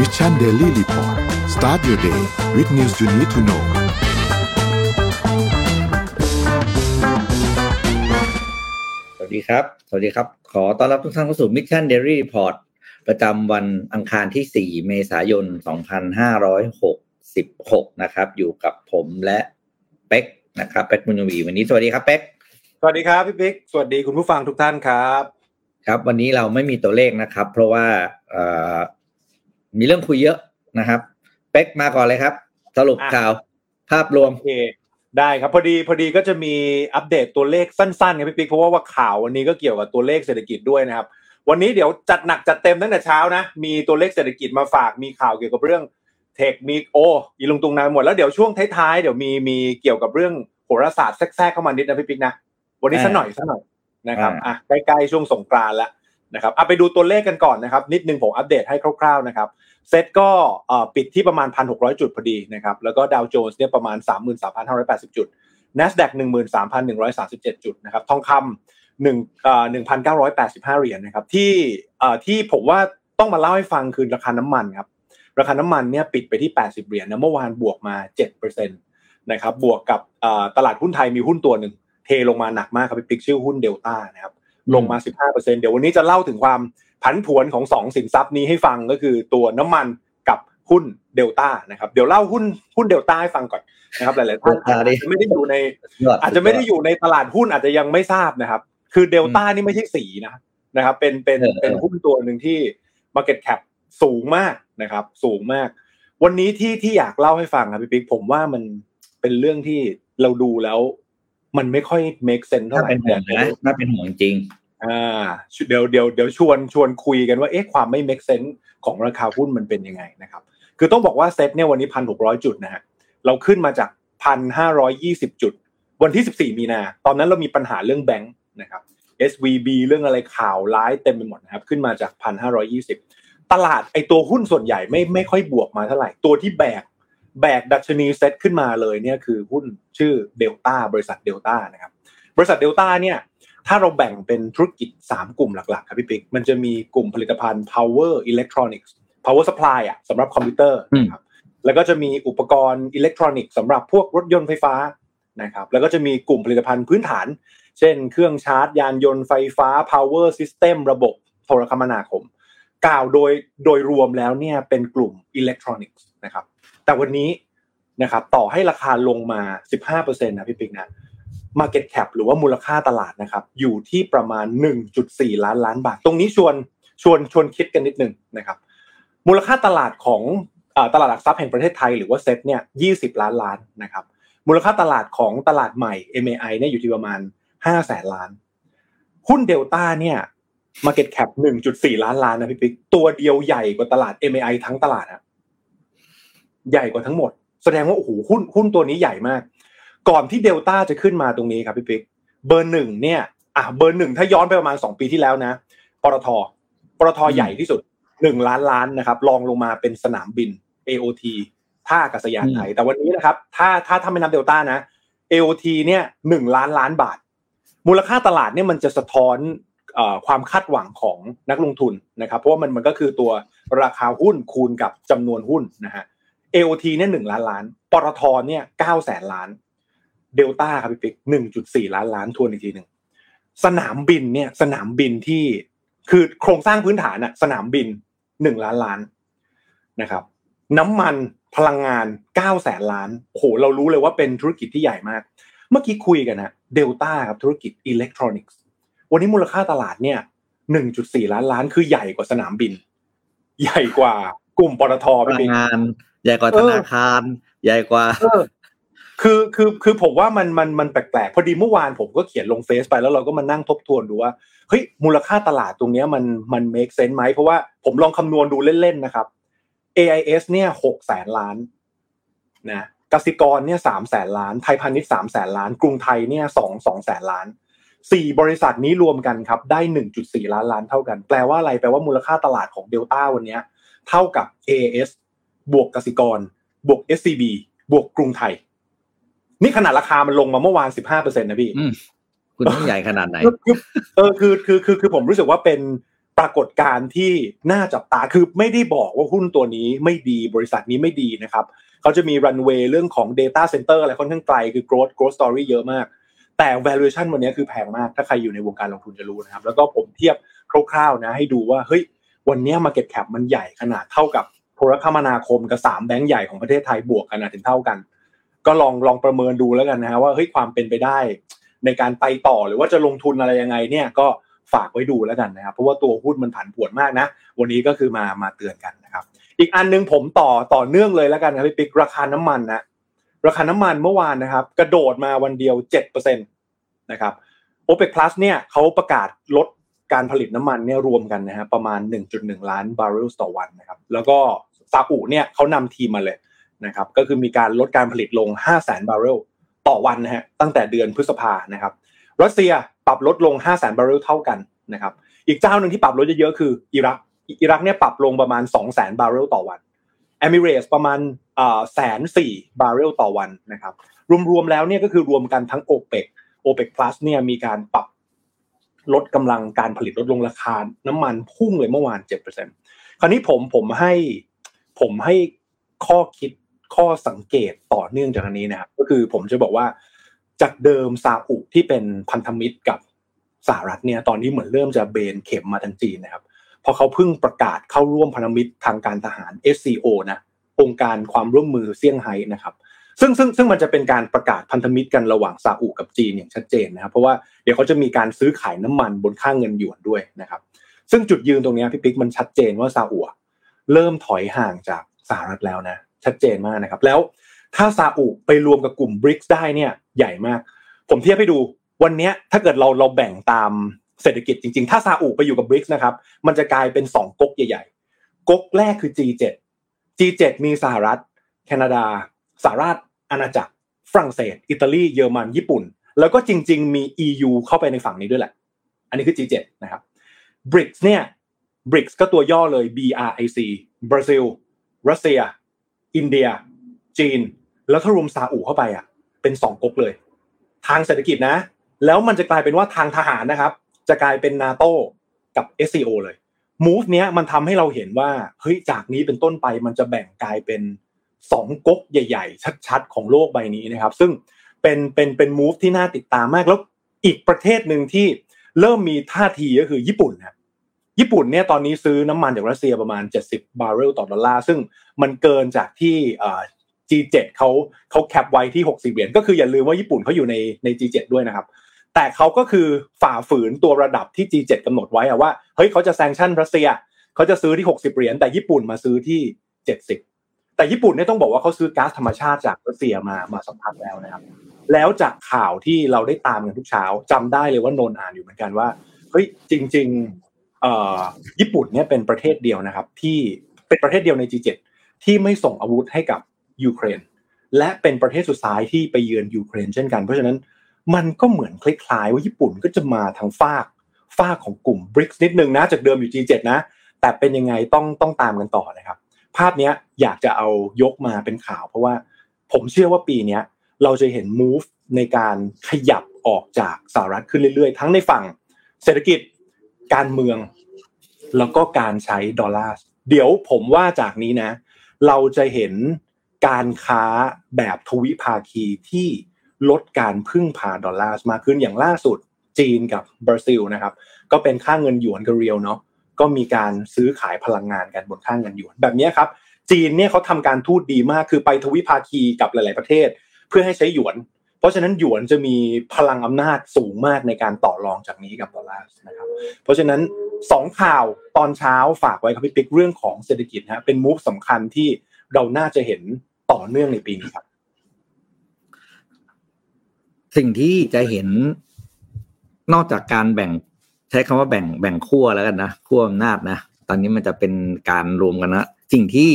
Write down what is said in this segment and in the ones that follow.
Mission Daily Report start your day with news you need to know สวัสดีครับ สวัสดีครับ ขอต้อนรับทุกท่านเข้าสู่ Mission Daily Report ประจำวันอังคารที่ 4 เมษายน 2566 นะครับ อยู่กับผมและเป็กนะครับเป็กมุญวีวันนี้สวัสดีครับเป็กสวัสดีครับพี่ปิ๊กสวัสดีคุณผู้ฟังทุกท่านครับ ครับ วันนี้เราไม่มีตัวเลขนะครับ เพราะว่าเอ่อ มีเรื่องคุยเยอะนะครับ เป็กมาก่อนเลยครับ สรุปข่าวภาพรวมโอเคได้ครับพอดีพอดีก็จะมีอัปเดตตัวเลขสั้นๆครับพี่ปิ๊กเพราะว่าว่าข่าววันนี้ก็เกี่ยวกับตัวเลขเศรษฐกิจด้วยนะครับ วันนี้เดี๋ยวจัดหนักจัดเต็มตั้งแต่เช้านะ มีตัวเลขเศรษฐกิจมาฝากมีข่าวเกี่ยวกับเรื่องเทคมีโออีลุงตุงนางหมดแล้วเดี๋ยวช่วงท้ายๆเดี๋ยวมีมีเกี่ยวกับเรื่องโหราศาสตร์แทรกๆเข้ามานิดนะพี่ปิ๊กนะวันนี้สักหน่อยสักหน่อยนะครับอะใกล้ๆช่วงสงกรานต์แล้วนะครับอะไปดูตัวเลขกันก่อนนะครับ นิดนึงผมอัปเดตให้คร่าวๆนะครับ เซตก็ปิดที่ประมาณ 1,600 จุดพอดีนะครับแล้วก็ดาวโจนส์เนี่ยประมาณ 33,580 จุด NASDAQ 13,137 จุดนะครับทองคำหนึ่งเอ่อ1,985เหรียญนะครับที่ที่ผมว่าต้องมาเล่าให้ฟังคือราคาน้ำมันครับราคาน้ำมันเนี่ยปิดไปที่ 80 เหรียญนะเมื่อวานบวกมา7%นะครับบวกกับตลาดหุ้นไทยมีหุ้นตัวหนึ่งเทลงมาหนักมากครับไปปิกชื่อหุ้นเดลต้านะครับลงมา 15%เดี๋ยววันนี้จะเล่าถึงความ ผันผวนของสองสินทรัพย์นี้ให้ฟังก็คือตัวน้ำมันกับหุ้นเดลต้านะครับเดี๋ยวเล่าหุ้นหุ้นเดลต้าให้ฟังก่อนนะครับหลายๆท่านอาจจะไม่ได้อยู่ในยดอาจจะไม่ได้อยู่ในตลาดหุ้นอาจจะยังไม่ทราบนะครับ คือเดลต้านี่ไม่ใช่สีนะนะครับ เป็นเป็นเออเออเป็นหุ้นตัวหนึ่งที่ Market Cap สูงมากนะครับ สูงมาก วันนี้ที่ที่อยากเล่าให้ฟังครับพี่ปิ๊กผมว่ามันเป็นเรื่องที่เราดูแล้ว มันไม่ค่อย make sense เท่าน่าไหร่เป็นห่วงนะน่าเป็นห่วงจริง อ่าเดี๋ยวเดี๋ยวเดี๋ยวชวนชวนคุยกันว่าเอ๊ะความไม่ make sense ของราคาหุ้นมันเป็นยังไงนะครับ คือต้องบอกว่าเซ็ตเนี่ยวันนี้พันหกร้อยจุดนะฮะเราขึ้นมาจากพันห้าร้อยยี่สิบจุด วันที่สิบสี่มีนา ตอนนั้นเรามีปัญหาเรื่องแบงค์นะครับ SVB เรื่องอะไรข่าวร้ายเต็มไปหมดนะครับ ขึ้นมาจากพันห้าร้อยยี่สิบตลาดไอตัวหุ้นส่วนใหญ่ไม่ไม่ค่อยบวกมาเท่าไหร่ ตัวที่แบกแบกดัชนีเซ็ตขึ้นมาเลยเนี่ยคือหุ้นชื่อเดลต้าบริษัทเดลต้านะครับ บริษัทเดลต้าเนี่ย ถ้าเราแบ่งเป็นธุรกิจ 3 กลุ่มหลักๆครับพี่ปิ๊กมันจะมีกลุ่มผลิตภัณฑ์ power electronics power supply อะสำหรับคอมพิวเตอร์นะครับแล้วก็จะมีอุปกรณ์อิเล็กทรอนิกส์สำหรับพวกรถยนต์ไฟฟ้านะครับแล้วก็จะมีกลุ่มผลิตภัณฑ์พื้นฐาน เช่น เครื่องชาร์จ ยานยนต์ไฟฟ้า power system ระบบโทรคมนาคม กล่าวโดยโดยรวมแล้วเนี่ยเป็นกลุ่มอิเล็กทรอนิกส์นะครับแต่วันนี้นะครับต่อให้ราคาลงมา 15%นะพี่ปิ๊กนะ Market Cap หรือว่ามูลค่าตลาดนะครับอยู่ที่ประมาณ 1.4 ล้านล้านบาท ตรงนี้ชวนชวนชวนคิดกันนิดนึงนะครับมูลค่าตลาดของตลาดหลักทรัพย์แห่งประเทศไทยหรือว่าเซ็ตเนี่ย20ล้านล้านนะครับมูลค่าตลาดของตลาดใหม่ MAI เนี่ยอยู่ที่ประมาณ5แสนล้าน หุ้นเดลต้าเนี่ย Market Cap 1.4 ล้านล้านนะพี่ปิ๊กตัวเดียวใหญ่กว่าตลาด MAI ทั้งตลาดอะใหญ่กว่าทั้งหมด แสดงว่าโอ้โหหุ้นหุ้นตัวนี้ใหญ่มาก ก่อนที่เดลต้าจะขึ้นมาตรงนี้ครับพี่ปิ๊กเบอร์หนึ่งเนี่ยอะเบอร์หนึ่งถ้าย้อนไปประมาณสองปีที่แล้วนะปตทปตทใหญ่ที่สุดหนึ่งล้านล้านนะครับรองลงมาเป็นสนามบิน AOT ท่าอากาศยานไทยแต่วันนี้นะครับถ้าถ้าถ้าไม่นับเดลต้านะ AOT เนี่ยหนึ่งล้านล้านบาท มูลค่าตลาดเนี่ยมันจะสะท้อนเอ่อความคาดหวังของนักลงทุนนะครับ เพราะว่ามันมันก็คือตัวราคาหุ้นคูณกับจำนวนหุ้นนะฮะ AOT เนี่ยหนึ่งล้านล้านปตทเนี่ยเก้าแสนล้าน เดลต้าครับพี่ปิ๊กหนึ่งจุดสี่ล้านล้านทวนอีกทีหนึ่งสนามบินเนี่ยสนามบินที่คือโครงสร้างพื้นฐานอะสนามบินหนึ่งล้านล้านนะครับ น้ำมันพลังงานเก้าแสนล้านโอ้โหเรารู้เลยว่าเป็นธุรกิจที่ใหญ่มาก เมื่อกี้คุยกันนะเดลต้าครับธุรกิจอิเล็กทรอนิกส์วันนี้มูลค่าตลาดเนี่ยหนึ่งจุดสี่ล้านล้านคือใหญ่กว่าสนามบิน ใหญ่กว่ากลุ่มปตทพพี่ลังปิ๊กงาน ใหญ่กว่าธนาคาร ใหญ่กว่าเออ คือคือคือผมว่ามันมันมันแปลกๆพอดีเมื่อวานผมก็เขียนลงเฟซไปแล้วเราก็มานั่งทบทวนดูว่าเฮ้ยมูลค่าตลาดตรงเนี้ยมันมัน make sense ไหมเพราะว่าผมลองคำนวณดูเล่นๆนะครับ AIS เนี่ยหกแสนล้านนะกสิกรเนี่ยสามแสนล้าน ไทยพาณิชย์สามแสนล้าน กรุงไทยเนี่ยสองสองแสนล้านสี่บริษัทนี้รวมกันครับ ได้หนึ่งจุดสี่ล้านล้านเท่ากัน แปลว่าอะไรแปลว่ามูลค่าตลาดของเดลต้าวันนี้เท่ากับ AIS บวกกสิกร บวก SCB บวกกรุงไทย นี่ขนาดราคามันลงมาเมื่อวานสิบห้าเปอร์เซ็นต์นะพี่อืมคุณต้องใหญ่ขนาดไหนคือคือเออคือคือคือคือผมรู้สึกว่าเป็นปรากฏการณ์ที่น่าจับตาคือไม่ได้บอกว่าหุ้นตัวนี้ไม่ดีบริษัทนี้ไม่ดีนะครับเขาจะมีรันเวย์เรื่องของ Data Center อะไรค่อนข้างไกลคือ growth growth story เยอะมาก แต่ valuation วันนี้คือแพงมาก ถ้าใครอยู่ในวงการลงทุนจะรู้นะครับ แล้วก็ผมเทียบคร่าวๆนะให้ดูว่าเฮ้ยวันนี้ market cap มันใหญ่ขนาดเท่ากับโทรคมนาคมกับสามแบงก์ใหญ่ของประเทศไทยบวกกันถึงเท่ากัน ก็ลองลองประเมินดูแล้วกันนะฮะว่าเฮ้ยความเป็นไปได้ ในการไปต่อหรือว่าจะลงทุนอะไรยังไงเนี่ยก็ฝากไว้ดูแล้วกันนะครับ เพราะว่าตัวหุ้นมันผันผวนมากนะ วันนี้ก็คือมามาเตือนกันนะครับ อีกอันนึงผมต่อต่อเนื่องเลยแล้วกันครับพี่ปิ๊กราคาน้ำมันนะราคาน้ำมันเมื่อวานนะครับ กระโดดมาวันเดียว7%นะครับ OPEC Plus เนี่ยเขาประกาศลดการผลิตน้ำมันเนี่ยรวมกันนะฮะประมาณ 1.1 ล้านบาร์เรลต่อวันนะครับ แล้วก็ซาอุเนี่ยเขานำทีมมาเลย นะครับก็คือมีการลดการผลิตลง 5 0 0 0 0 0 บาร์เรลต่อวันนะฮะตั้งแต่เดือนพฤษภานะครับรัสเซียปรับลดลง 5 0 0 0 0 0 บาร์เรลเท่ากันนะครับอีกเจ้าหนึ่งที่ปรับลดเยอะๆคืออิรักอิรักเนี่ยปรับลงประมาณ 2 0 0 0 0 0 บาร์เรลต่อวันเอมิเรสประมาณแสนสี่บาร์เรลต่อวันนะครับรวมๆแล้วเนี่ยก็คือรวมกันทั้งโอเปกโอเปกพลัสเนี่ยมีการปรับลดกำลังการผลิตลดลงราคา น้ำมันพุ่งเลยเมื่อวาน7%คราวนี้ผมผมให้ผมให้ข้อคิด ข้อสังเกตต่อเนื่องจากอันนี้นะครับก็คือผมจะบอกว่าจากเดิมซาอุที่เป็นพันธมิตรกับสหรัฐเนี่ยตอนนี้เหมือนเริ่มจะเบนเข็มมาทางจีนนะครับพอเขาเพิ่งประกาศเข้าร่วมพันธมิตรทางการทหาร SCO นะองค์การความร่วมมือเซี่ยงไฮ้นะครับซึ่งซึ่งซึ่งมันจะเป็นการประกาศพันธมิตรกันระหว่างซาอุกับจีนอย่างชัดเจนนะครับเพราะว่าเดี๋ยวเขาจะมีการซื้อขายน้ำมันบนค่างเงินหยวนด้วยนะครับซึ่งจุดยืนตรงนี้พี่ปิ๊กมันชัดเจนว่าซาอุเริ่มถอยห่างจากสหรัฐแล้วนะชัดเจนมากนะครับ แล้วถ้าซาอุไปรวมกับกลุ่มบริกส์ได้เนี่ยใหญ่มาก ผมเทียบให้ดูวันนี้ถ้าเกิดเราเราแบ่งตามเศรษฐกิจจริงๆ ถ้าซาอุไปอยู่กับบริกส์นะครับ มันจะกลายเป็น2ก๊กใหญ่ ๆก๊กแรกคือ G7 G7 มีสหรัฐ แคนาดา สหรัฐอาณาจักร ฝรั่งเศส อิตาลี เยอรมัน ญี่ปุ่น แล้วก็จริง ๆ มี EU เข้าไปในฝั่งนี้ด้วยแหละ อันนี้คือ G7 นะครับ BRICS เนี่ย BRICS ก็ตัวย่อเลย BRIC บราซิล รัสเซีย อินเดีย จีน แล้วถ้ารวมซาอุเข้าไปอะ เป็นสองก๊กเลย ทางเศรษฐกิจนะ แล้วมันจะกลายเป็นว่าทางทหารนะครับ จะกลายเป็นนาโตกับ SCO เลย move เนี้ยมันทำให้เราเห็นว่าเฮ้ยจากนี้เป็นต้นไปมันจะแบ่งกลายเป็นสองก๊กใหญ่ ๆ ชัด ๆ ของโลกใบนี้นะครับ ซึ่งเป็นเป็นเป็น move ที่น่าติดตามมากแล้วอีกประเทศหนึ่งที่เริ่มมีท่าทีก็คือญี่ปุ่นนะ ญี่ปุ่นเนี่ยตอนนี้ซื้อน้ำมันจากรัสเซียประมาณ 70 บาร์เรลต่อดอลลาร์ซึ่งมันเกินจากที่ G7 เขาเขาแคปไว้ที่ 60 เหรียญก็คืออย่าลืมว่าญี่ปุ่นเขาอยู่ในใน G7 ด้วยนะครับ แต่เขาก็คือฝ่าฝืนตัวระดับที่ G7 กำหนดไว้อะว่าเฮ้ยเขาจะแซงชั่นรัสเซียเขาจะซื้อที่ 60 เหรียญแต่ญี่ปุ่นมาซื้อที่ 70 แต่ญี่ปุ่นเนี่ยต้องบอกว่าเขาซื้อก๊าซธรรมชาติจากรัสเซียมามาสัมผัสแล้วนะครับ แล้วจากข่าวที่เราได้ตามกันทุกเช้าจำได้เลยว่านนอ่านอยู่เหมือนกันว่าเฮ้ยจริง ๆ ญี่ปุ่นเนี่ยเป็นประเทศเดียวนะครับ ที่เป็นประเทศเดียวใน G7 ที่ไม่ส่งอาวุธให้กับยูเครน และเป็นประเทศสุดท้ายที่ไปเยือนยูเครนเช่นกัน เพราะฉะนั้นมันก็เหมือนคล้ายๆว่าญี่ปุ่นก็จะมาทางฝากฝากของกลุ่มบริกส์นิดนึงนะจากเดิมอยู่ G7 นะ แต่เป็นยังไงต้องต้องตามกันต่อนะครับ ภาพนี้อยากจะเอายกมาเป็นข่าว เพราะว่าผมเชื่อว่าปีนี้เราจะเห็น move ในการขยับออกจากสหรัฐขึ้นเรื่อยๆ ทั้งในฝั่งเศรษฐกิจการเมือง แล้วก็การใช้ดอลลาร์เดี๋ยวผมว่าจากนี้นะ เราจะเห็นการค้าแบบทวิภาคีที่ลดการพึ่งพาดอลลาร์มากขึ้นอย่างล่าสุดจีนกับบราซิลนะครับ ก็เป็นค่าเงินหยวนกับเรียวเนาะก็มีการซื้อขายพลังงานกันบนค่าเงินหยวนแบบนี้ครับ จีนเนี่ยเขาทำการทูตดีมากคือไปทวิภาคีกับหลาย ๆประเทศ เพื่อให้ใช้หยวน เพราะฉะนั้นหยวนจะมีพลังอำนาจสูงมากในการต่อรองจากนี้กับดอลลาร์นะครับ เพราะฉะนั้น สองข่าวตอนเช้าฝากไว้ครับพี่ปิ๊กเรื่องของเศรษฐกิจฮะเป็นมูฟสำคัญที่เราน่าจะเห็นต่อเนื่องในปีนี้ครับ สิ่งที่จะเห็นนอกจากการแบ่งใช้คำว่าแบ่งแบ่งขั้วแล้วกันนะขั้วอำนาจนะตอนนี้มันจะเป็นการรวมกันนะสิ่งที่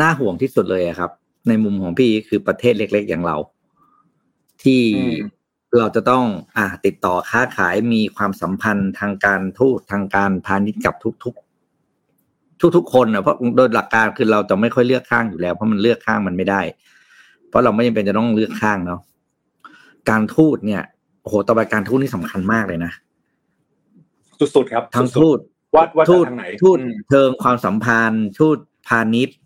น่าห่วงที่สุดเลยครับ ในมุมของพี่คือประเทศเล็ก ๆ อย่างเรา ที่ เราจะต้องอ่าติดต่อค้าขายมีความสัมพันธ์ทางการทูตทางการพาณิชย์กับทุกๆ ทุกๆคนนะเพราะโดยหลักการคือเราจะไม่ค่อยเลือกข้างอยู่แล้ว เพราะมันเลือกข้างมันไม่ได้ เพราะเราไม่จำเป็นจะต้องเลือกข้างเนาะการทูตเนี่ยโอ้โหต่อไปการทูตนี่สำคัญมากเลยนะสุดๆครับทั้งทูตว่าว่าจะทูตทางไหนทูตอืมเชิงความสัมพันธ์ทูตพาณิชย์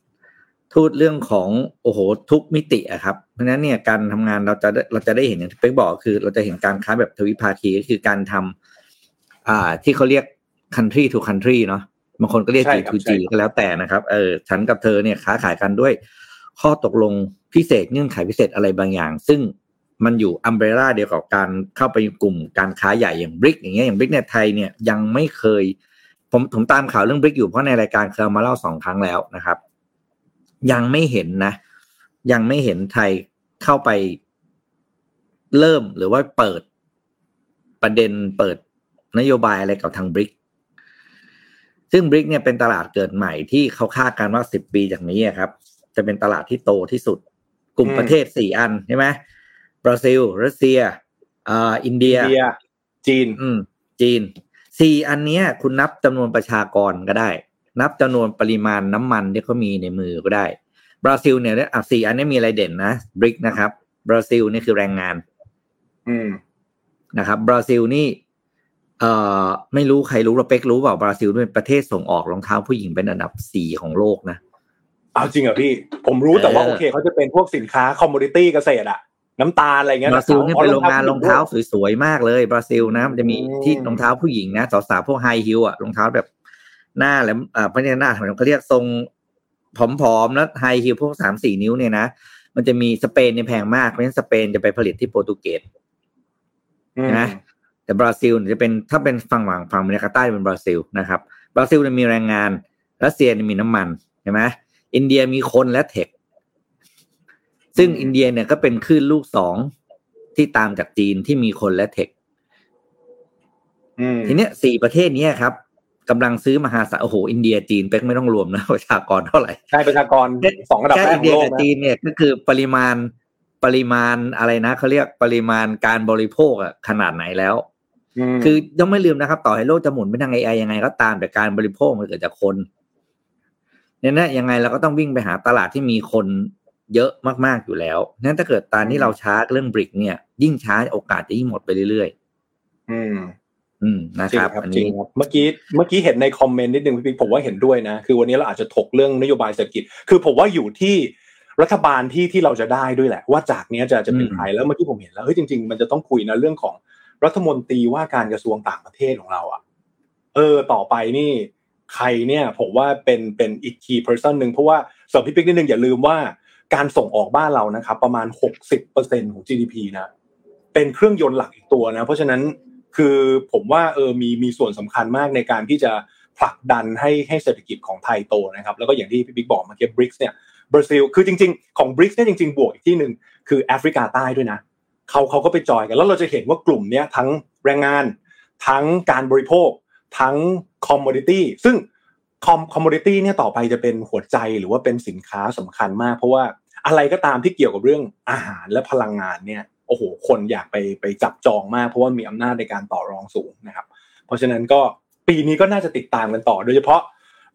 ทูตเรื่องของโอ้โหทุกมิติอะครับเพราะฉะนั้นเนี่ยการทำงานเราจะได้เราจะได้เห็นอย่างที่เป๊กบอกคือ เราจะเห็นการค้าแบบทวิภาคีก็คือการทำอ่าที่เขาเรียก country to country เนาะบางคนก็เรียกใช่ G ครับ to G ใช่ครับก็แล้วแต่นะครับเออฉันกับเธอเนี่ยค้าขายกันด้วย ข้อตกลงพิเศษเงื่อนไขพิเศษอะไรบางอย่าง ซึ่งมันอยู่อัมเบรล่าเดียวกับการเข้าไปกลุ่มการค้าใหญ่อย่างบริกอย่างเงี้ยอย่างบริกเนี่ยไทยเนี่ยยังไม่เคย ผมผมตามข่าวเรื่องบริกอยู่เพราะในรายการเคยเอามาเล่าสองครั้งแล้วนะครับ ยังไม่เห็นนะ ยังไม่เห็นไทยเข้าไปเริ่มหรือว่าเปิดประเด็นเปิดนโยบายอะไรกับทางบริกซึ่งบริกเนี่ยเป็นตลาดเกิดใหม่ที่เขาคาดการณ์ว่าสิบปีจากนี้อะครับ จะเป็นตลาดที่โตที่สุด กลุ่มอืมประเทศสี่อันใช่ไหมบราซิล รัสเซียอ่าอินเดียอินเดีย จีน อืม จีนสี่อันเนี้ย คุณนับจำนวนประชากรก็ได้ นับจำนวนปริมาณน้ำมันที่เขามีในมือก็ได้ บราซิลเนี่ยอะสี่อันนี้มีอะไรเด่นนะ BRIC นะครับ บราซิลนี่คือแรงงาน อืมนะครับ บราซิลนี่เอ่อไม่รู้ใครรู้เราปิ๊กรู้เปล่าบราซิลเป็นประเทศส่งออกรองเท้าผู้หญิงเป็นอันดับสี่ของโลกนะเอาจริงเหรอพี่ ผมรู้แต่ว่าเออโอเคเขาจะเป็นพวกสินค้า commodity เกษตรอะน้ำตาลอะไรเงี้ยบราซิลนี่เป็นโรงงานรองเท้าผู้หญิงสวยๆมากเลยบราซิลนะมันจะมีอืมที่รองเท้าผู้หญิงนะสาวๆพวก high heel อะรองเท้าแบบ หน้าแหลมอ่าพญานาคเขาเรียกทรงผอมๆแล้ว high heel พวกสามสี่นิ้วเนี่ยนะมันจะมีสเปนเนี่ยแพงมากเพราะฉะนั้นสเปนจะไปผลิตที่โปรตุเกสอืมนะแต่บราซิลเนี่ยจะเป็นถ้าเป็นฝั่งฝั่งฝั่งอเมริกาใต้เป็นบราซิลนะครับบราซิลเนี่ยมีแรงงานรัสเซียเนี่ยมีน้ำมันใช่ไหมอินเดียมีคนและเทค ซึ่งอินเดียเนี่ยก็เป็นคลื่นลูกสองที่ตามจากจีนที่มีคนและเทคอืมทีเนี้ยสี่ประเทศเนี้ยครับ กำลังซื้อมหาศาลโอ้โหอินเดียจีนเป็กไม่ต้องรวมนะประชากรเท่าไหร่ใช่ประชากรสองอันดับแค่แรกอินของเดียโลกกับนะจีนเนี่ยก็คือปริมาณปริมาณอะไรนะเขาเรียกปริมาณการบริโภคอะขนาดไหนแล้วมคือต้องไม่ลืมนะครับ ต่อให้โลกจะหมุนไปทาง AI ยังไงก็ตามแต่การบริโภคมันเกิดจากคนเนี่ยนะยังไงเราก็ต้องวิ่งไปหาตลาดที่มีคนเยอะมากๆอยู่แล้วนั้นถ้าเกิดตอนที่เราช้าเรื่องบริกเนี่ย ยิ่งช้าโอกาสจะยิ่งหมดไปเรื่อยอืมๆ อืมนะจริคงรับครับอันจรินี้งครับเมื่อกี้เมื่อกี้เห็นในคอมเมนต์นิดนึงพี่ปิ๊กผมว่าเห็นด้วยนะ คือวันนี้เราอาจจะถกเรื่องนโยบายเศรษฐกิจ คือผมว่าอยู่ที่รัฐบาลที่ที่เราจะได้ด้วยแหละ ว่าจากเนี้ยจะจะเป็นอืมใครแล้วเมื่อกี้ผมเห็นแล้วเฮ้ยจริง ๆ มันจะต้องคุยนะเรื่องของรัฐมนตรีว่าการกระทรวงต่างประเทศของเราอะ เออ ต่อไปนี่ใครเนี่ยผมว่าเป็นเป็นอีก key person หนึ่งเพราะว่าเสริมพี่ปิ๊กนิดนึงอย่าลืมว่าการส่งออกบ้านเรานะครับ ประมาณ 60%ของ GDP นะ เป็นเครื่องยนต์หลักอีกตัวนะ เพราะฉะนั้น คือผมว่าเออมีมีส่วนสำคัญมากในการที่จะผลักดันให้ให้เศรษฐกิจของไทยโตนะครับแล้วก็อย่างที่พี่บิ๊กบอกเมื่อกี้บริกส์เนี่ยบราซิลคือจริง ๆ ของบริกส์เนี่ยจริงๆ บวกอีกที่หนึ่งคือแอฟริกาใต้ด้วยนะเขาเขาก็ไปจอยกัน แล้วเราจะเห็นว่ากลุ่มเนี้ยทั้งแรงงาน ทั้งการบริโภค ทั้งคอมม o ดิตี้ซึ่งคอมคอมม o ดิตี้เนี่ยต่อไปจะเป็นหัวใจหรือว่าเป็นสินค้าสำคัญมาก เพราะว่าอะไรก็ตามที่เกี่ยวกับเรื่องอาหารและพลังงานเนี่ย โอ้โหคนอยากไปไปจับจองมาก เพราะว่ามีอำนาจในการต่อรองสูงนะครับ เพราะฉะนั้นก็ปีนี้ก็น่าจะติดตามกันต่อ โดยเฉพาะ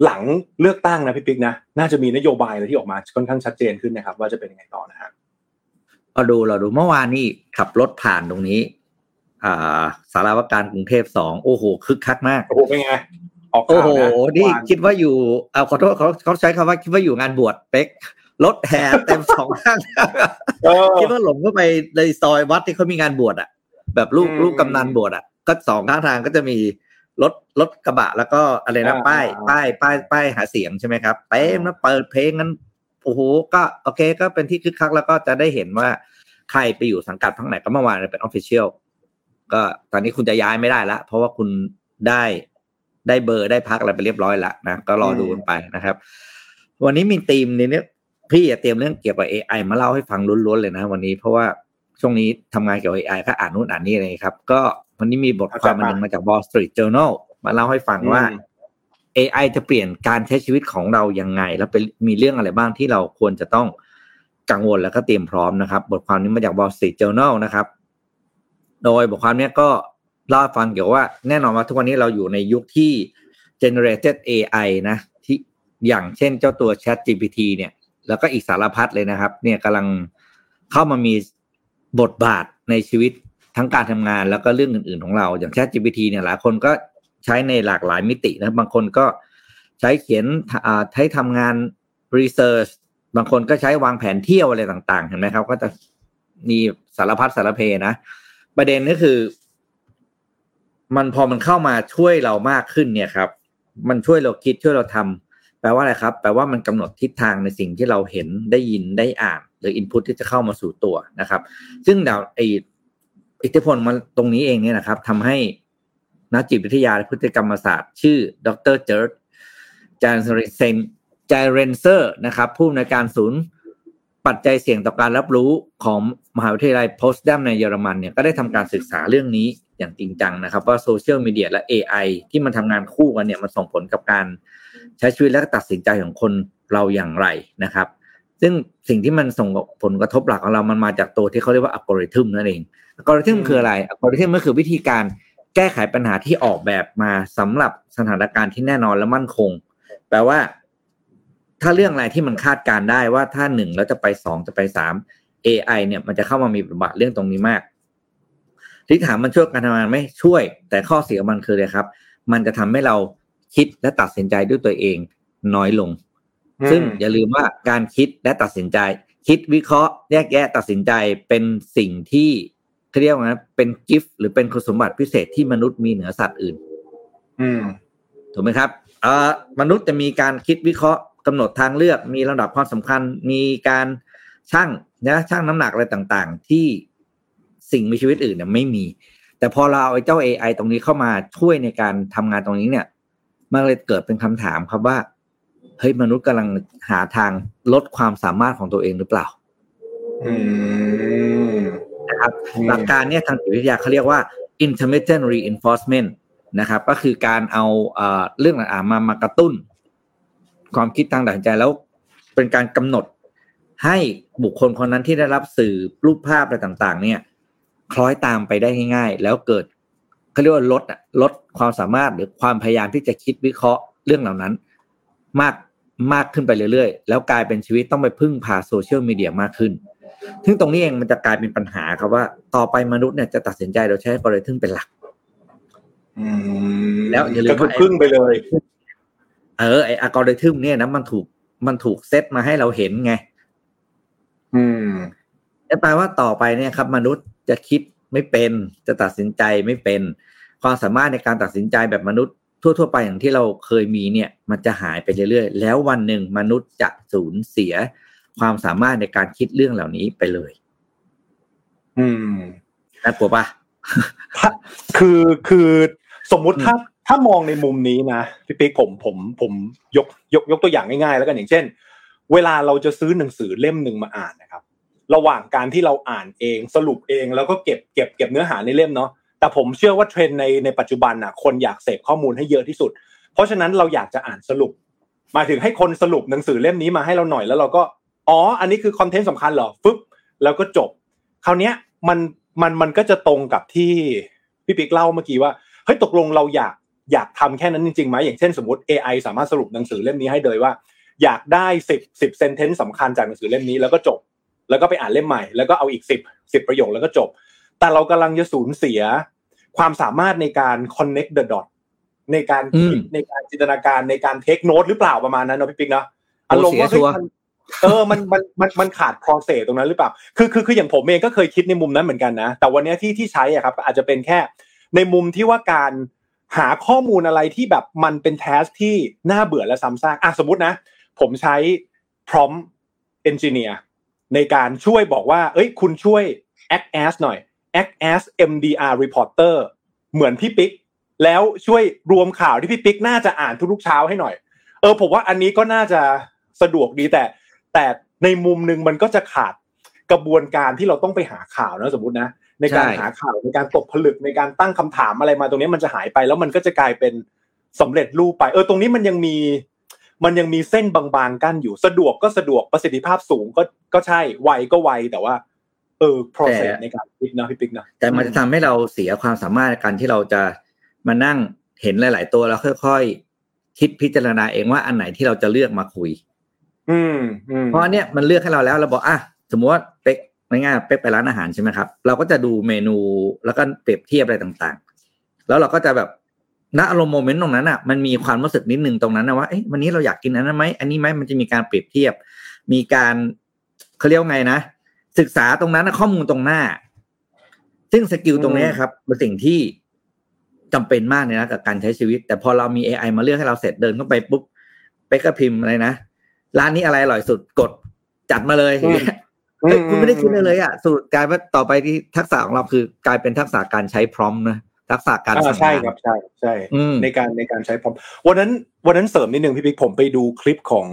หลังเลือกตั้งนะพี่ปิ๊กนะน่าจะมีนโยบายอะไรที่ออกมาค่อนข้างชัดเจนขึ้นนะครับ ว่าจะเป็นยังไงต่อนะฮะเราดูเราดูเมื่อวานนี่ขับรถผ่านตรงนี้ อ่าสารวการกรุงเทพสองโอ้โหคึกคักมากโอ้โหเป็นไงออกโอ้ข่าวโหนะนี่วานคิดว่าอยู่เอาขอโทษเขาเขาใช้คำว่าคิดว่าอยู่งานบวชเป๊ก รถแห่เต็มสองข้างเออคิดว่าหลงเข้าไปในซอยวัดที่เขามีงานบวชอะ แบบลูกอืมลูกกำนันบวชอะ ก็สองข้างทางก็จะมีรถรถกระบะแล้วก็อะไรนะอ่าป้ายอ่าป้ายป้ายป้ายหาเสียงใช่ไหมครับเต็มแล้วเปิดเพลงกันโอ้โหก็โอเคก็เป็นที่คึกคักแล้วก็จะได้เห็นว่าใครไปอยู่สังกัดทั้งไหนก็เมื่อวานเป็นออฟฟิเชียลก็ตอนนี้คุณจะย้ายไม่ได้ละเพราะว่าคุณได้ได้เบอร์ได้พักอะไรไปเรียบร้อยละนะก็รอดูกันไปนะครับ วันนี้มีธีมในเนี้ย พี่อะเตรียมเรื่องเกี่ยวกับ AI มาเล่าให้ฟังล้วนๆเลยนะ วันนี้เพราะว่าช่วงนี้ทำงานเกี่ยวกับ AI ก็อ่านนู่นอ่านนี่เลยครับ ก็วันนี้มีบทความครับมาหนึ่งมาจาก Wall Street Journal มาเล่าให้ฟังว่าอืม AI จะเปลี่ยนการใช้ชีวิตของเรายังไง แล้วเป็นมีเรื่องอะไรบ้างที่เราควรจะต้องกังวลแล้วก็เตรียมพร้อมนะครับ บทความนี้มาจาก Wall Street Journal นะครับ โดยบทความเนี้ยก็เล่าให้ฟังเกี่ยวว่า แน่นอนว่าทุกวันนี้เราอยู่ในยุคที่ generated AI นะ ที่อย่างเช่นเจ้าตัว Chat GPT เนี่ย แล้วก็อีกสารพัดเลยนะครับ เนี่ยกำลังเข้ามามีบทบาทในชีวิตทั้งการทำงานแล้วก็เรื่องอื่น ๆ ของเรา อย่าง Chat GPT เนี่ยหลายคนก็ใช้ในหลากหลายมิตินะบางคนก็ใช้เขียนใช้ทำงานรีเสิร์ชบางคนก็ใช้วางแผนเที่ยวอะไรต่าง ๆ เห็นไหมครับ ก็จะมีสารพัดสารเพนะ ประเด็นก็คือ มันพอมันเข้ามาช่วยเรามากขึ้นเนี่ยครับ มันช่วยเราคิดช่วยเราทำ แปลว่าอะไรครับ แปลว่ามันกำหนดทิศทางในสิ่งที่เราเห็นได้ยินได้อ่าน หรืออินพุตที่จะเข้ามาสู่ตัวนะครับ ซึ่งด้วย AI อิทธิพลมาตรงนี้เองเนี่ยนะครับทำให้นักจิตวิทยาและพฤติกรรมศาสตร์ ชื่อ ดรเจอร์จานเซนจเรนเซอร์นะครับผู้อำนวยการศูนย์ปัจจัยเสี่ยงต่อการรับรู้ของมหาวิทยาลัย Potsdam ในเยอรมันเนี่ยก็ได้ทำการศึกษาเรื่องนี้อย่างจริงจังนะครับ ว่าโซเชียลมีเดียและ AI ที่มันทำงานคู่กันเนี่ยมันส่งผลกับการ ใช้ชีวิตและตัดสินใจของคนเราอย่างไรนะครับ ซึ่งสิ่งที่มันส่งผลกระทบหลักของเรามันมาจากตัวที่เขาเรียกว่าอัลกอริทึมนั่นเองอัลกอริทึมคืออะไรอัลกอริทึมก็คือวิธีการแก้ไขปัญหาที่ออกแบบมาสำหรับสถานการณ์ที่แน่นอนและมั่นคง แปลว่า ถ้าเรื่องอะไรที่มันคาดการได้ว่าถ้าหนึ่งแล้วจะไปสองจะไปสาม AI เนี่ยมันจะเข้ามามีบทบาทเรื่องตรงนี้มากที่ถามมันช่วยการทำงานไม่ช่วย แต่ข้อเสียมันคือเลยครับ มันจะทำให้เรา คิดและตัดสินใจด้วยตัวเองน้อยลง ซึ่งอย่าลืมว่าการคิดและตัดสินใจ คิดวิเคราะห์แยกแยะตัดสินใจเป็นสิ่งที่เขาเรียกว่าเป็นกิฟต์หรือเป็นคุณสมบัติพิเศษที่มนุษย์มีเหนือสัตว์อื่น อืมถูกไหมครับเอ่อมนุษย์จะมีการคิดวิเคราะห์กำหนดทางเลือกมีลำดับความสำคัญ มีการช่างนะช่างน้ำหนักอะไรต่างๆ ที่สิ่งมีชีวิตอื่นเนี่ยไม่มี แต่พอเราเอาไอ้เจ้า AI ตรงนี้เข้ามาช่วยในการทำงานตรงนี้เนี่ย มันเลยเกิดเป็นคำถามครับว่าเฮ้ยมนุษย์กำลังหาทางลดความสามารถของตัวเองหรือเปล่านะครับหลักการเนี่ยทางจิตวิทยาเขาเรียกว่า intermittent reinforcement นะครับ ก็คือการเอาเรื่องอ่านมามากระตุ้น ความคิดทางตัดสินใจแล้วเป็นการกำหนด ให้บุคคลคนนั้นที่ได้รับสื่อรูปภาพอะไรต่าง ๆ เนี่ย คล้อยตามไปได้ง่ายๆ แล้วเกิด เขาเรียกว่าลดอะลดความสามารถหรือความพยายามที่จะคิดวิเคราะห์เรื่องเหล่านั้น มากมากขึ้นไปเรื่อยๆ แล้วกลายเป็นชีวิตต้องไปพึ่งพาโซเชียลมีเดียมากขึ้น ซึ่งตรงนี้เองมันจะกลายเป็นปัญหาครับว่า ต่อไปมนุษย์เนี่ยจะตัดสินใจโดยใช้กริทึมเป็นหลักแล้วอย่าลืมว่าพึ่งไปเลย เออไออัลกอริทึมเนี่ยนะมันถูกมันถูกเซตมาให้เราเห็นไง อืมแปลว่าต่อไปเนี่ยครับ มนุษย์จะคิด ไม่เป็น จะตัดสินใจไม่เป็น ความสามารถในการตัดสินใจแบบมนุษย์ทั่ว ๆ ไปอย่างที่เราเคยมีเนี่ย มันจะหายไปเรื่อยๆ แล้ววันหนึ่งมนุษย์จะสูญเสียความสามารถในการคิดเรื่องเหล่านี้ไปเลย อืมน่ากลัวปะคือคือสมมุติถ้าถ้ามองในมุมนี้นะพี่ปิ๊กผมผมผมยกยกยกตัวอย่างง่ายๆ แล้วกันอย่างเช่น เวลาเราจะซื้อหนังสือเล่มหนึ่งมาอ่านนะครับ ระหว่างการที่เราอ่านเองสรุปเองแล้วก็เก็บเก็บเก็บเนื้อหาในเล่มเนาะแต่ผมเชื่อว่าเทรนในในปัจจุบันอะคนอยากเสพข้อมูลให้เยอะที่สุด เพราะฉะนั้นเราอยากจะอ่านสรุปหมายถึงให้คนสรุปหนังสือเล่มนี้มาให้เราหน่อยแล้วเราก็อ๋ออันนี้คือคอนเทนต์สำคัญเหรอฟึบแล้วก็จบคราวนี้มันมันมันก็จะตรงกับที่พี่ปิ๊กเล่าเมื่อกี้ว่าเฮ้ยตกลงเราอยากอยากทำแค่นั้นจริงๆไหมอย่างเช่นสมมติ AI สามารถสรุปหนังสือเล่มนี้ให้เลยว่า อยากได้สิบสิบเซนเทนต์สำคัญจากหนังสือเล่มนี้แล้วก็จบ แล้วก็ไปอ่านเล่มใหม่แล้วก็เอาอีกสิบสิบประโยคแล้วก็จบ แต่เรากำลังจะสูญเสียความสามารถในการ connect the dot ในการคิดในการจินตนาการในการเทคโนตหรือเปล่าประมาณนั้นเนาะพี่ปิ๊กเนาะอารมณ์ว่าเออมันมันมันมันขาด process ตรงนั้นหรือเปล่า คือคือคืออย่างผมเองก็เคยคิดในมุมนั้นเหมือนกันนะ แต่วันนี้ที่ที่ใช้อะครับ อาจจะเป็นแค่ในมุมที่ว่าการหาข้อมูลอะไรที่แบบมันเป็นแทสที่น่าเบื่อและซ้ำซากอะสมมตินะ ผมใช้ prompt engineer ในการช่วยบอกว่า เอ้ย คุณช่วย act as หน่อย act as MDR reporter เหมือนพี่ปิ๊กแล้วช่วยรวมข่าวที่พี่ปิ๊กน่าจะอ่านทุกๆเช้าให้หน่อย เออผมว่าอันนี้ก็น่าจะสะดวกดีแต่ แต่ในมุมหนึ่งมันก็จะขาดกระบวนการที่เราต้องไปหาข่าวนะสมมตินะในการหาข่าวในการตกผลึกในการตั้งคำถามอะไรมาตรงนี้มันจะหายไป แล้วมันก็จะกลายเป็นสำเร็จรูปไป เออตรงนี้มันยังมี มันยังมีเส้นบางๆกั้นอยู่สะดวกก็สะดวกประสิทธิภาพสูงก็ก็ใช่ไวก็ไวแต่ว่า เออ process ในการพิกนะพี่ปิ๊กนะแต่มันจะทำให้เราเสียความสามารถในการที่เราจะมานั่งเห็นหลาย ๆ ตัวแล้วค่อยๆคิดพิจารณาเองว่าอันไหนที่เราจะเลือกมาคุย อืมเพราะเนี้ยมันเลือกให้เราแล้วเราบอกอะสมมติว่าเป็กง่ายๆเป๊กไปร้านอาหารใช่ไหมครับ เราก็จะดูเมนูแล้วก็เปรียบเทียบอะไรต่างๆ แล้วเราก็จะแบบ ณอารมณ์โมเมนต์ตรงนั้นอะมันมีความรู้สึกนิดนึงตรงนั้นนะว่าเอ๊ะวันนี้เราอยากกินอันนั้นไหมอันนี้ไหมมันจะมีการเปรียบเทียบ มีการเขาเรียกว่าไงนะ ศึกษาตรงนั้นนะข้อมูลตรงหน้า ซึ่งสกิลตรงนี้ครับเป็นสิ่งที่จำเป็นมากเลยนะกับการใช้ชีวิต แต่พอเรามี AI มาเลือกให้เราเสร็จเดินเข้าไปปุ๊บไปก็พิมพ์อะไรนะร้านนี้อะไรอร่อยสุดกดจัดมาเลยอืมเฮ้ยคุณไม่ได้คิดเลยเลยอะสูตรกลายว่าต่อไปที่ทักษะของเราคือกลายเป็นทักษะการใช้พร้อมนะ ทักษะการอ่าสั่งใช่งานครับใช่ใช่อืมในการในการใช้พร้อมวันนั้นวันนั้นเสริมนิดนึงพี่ปิ๊กผมไปดูคลิปของ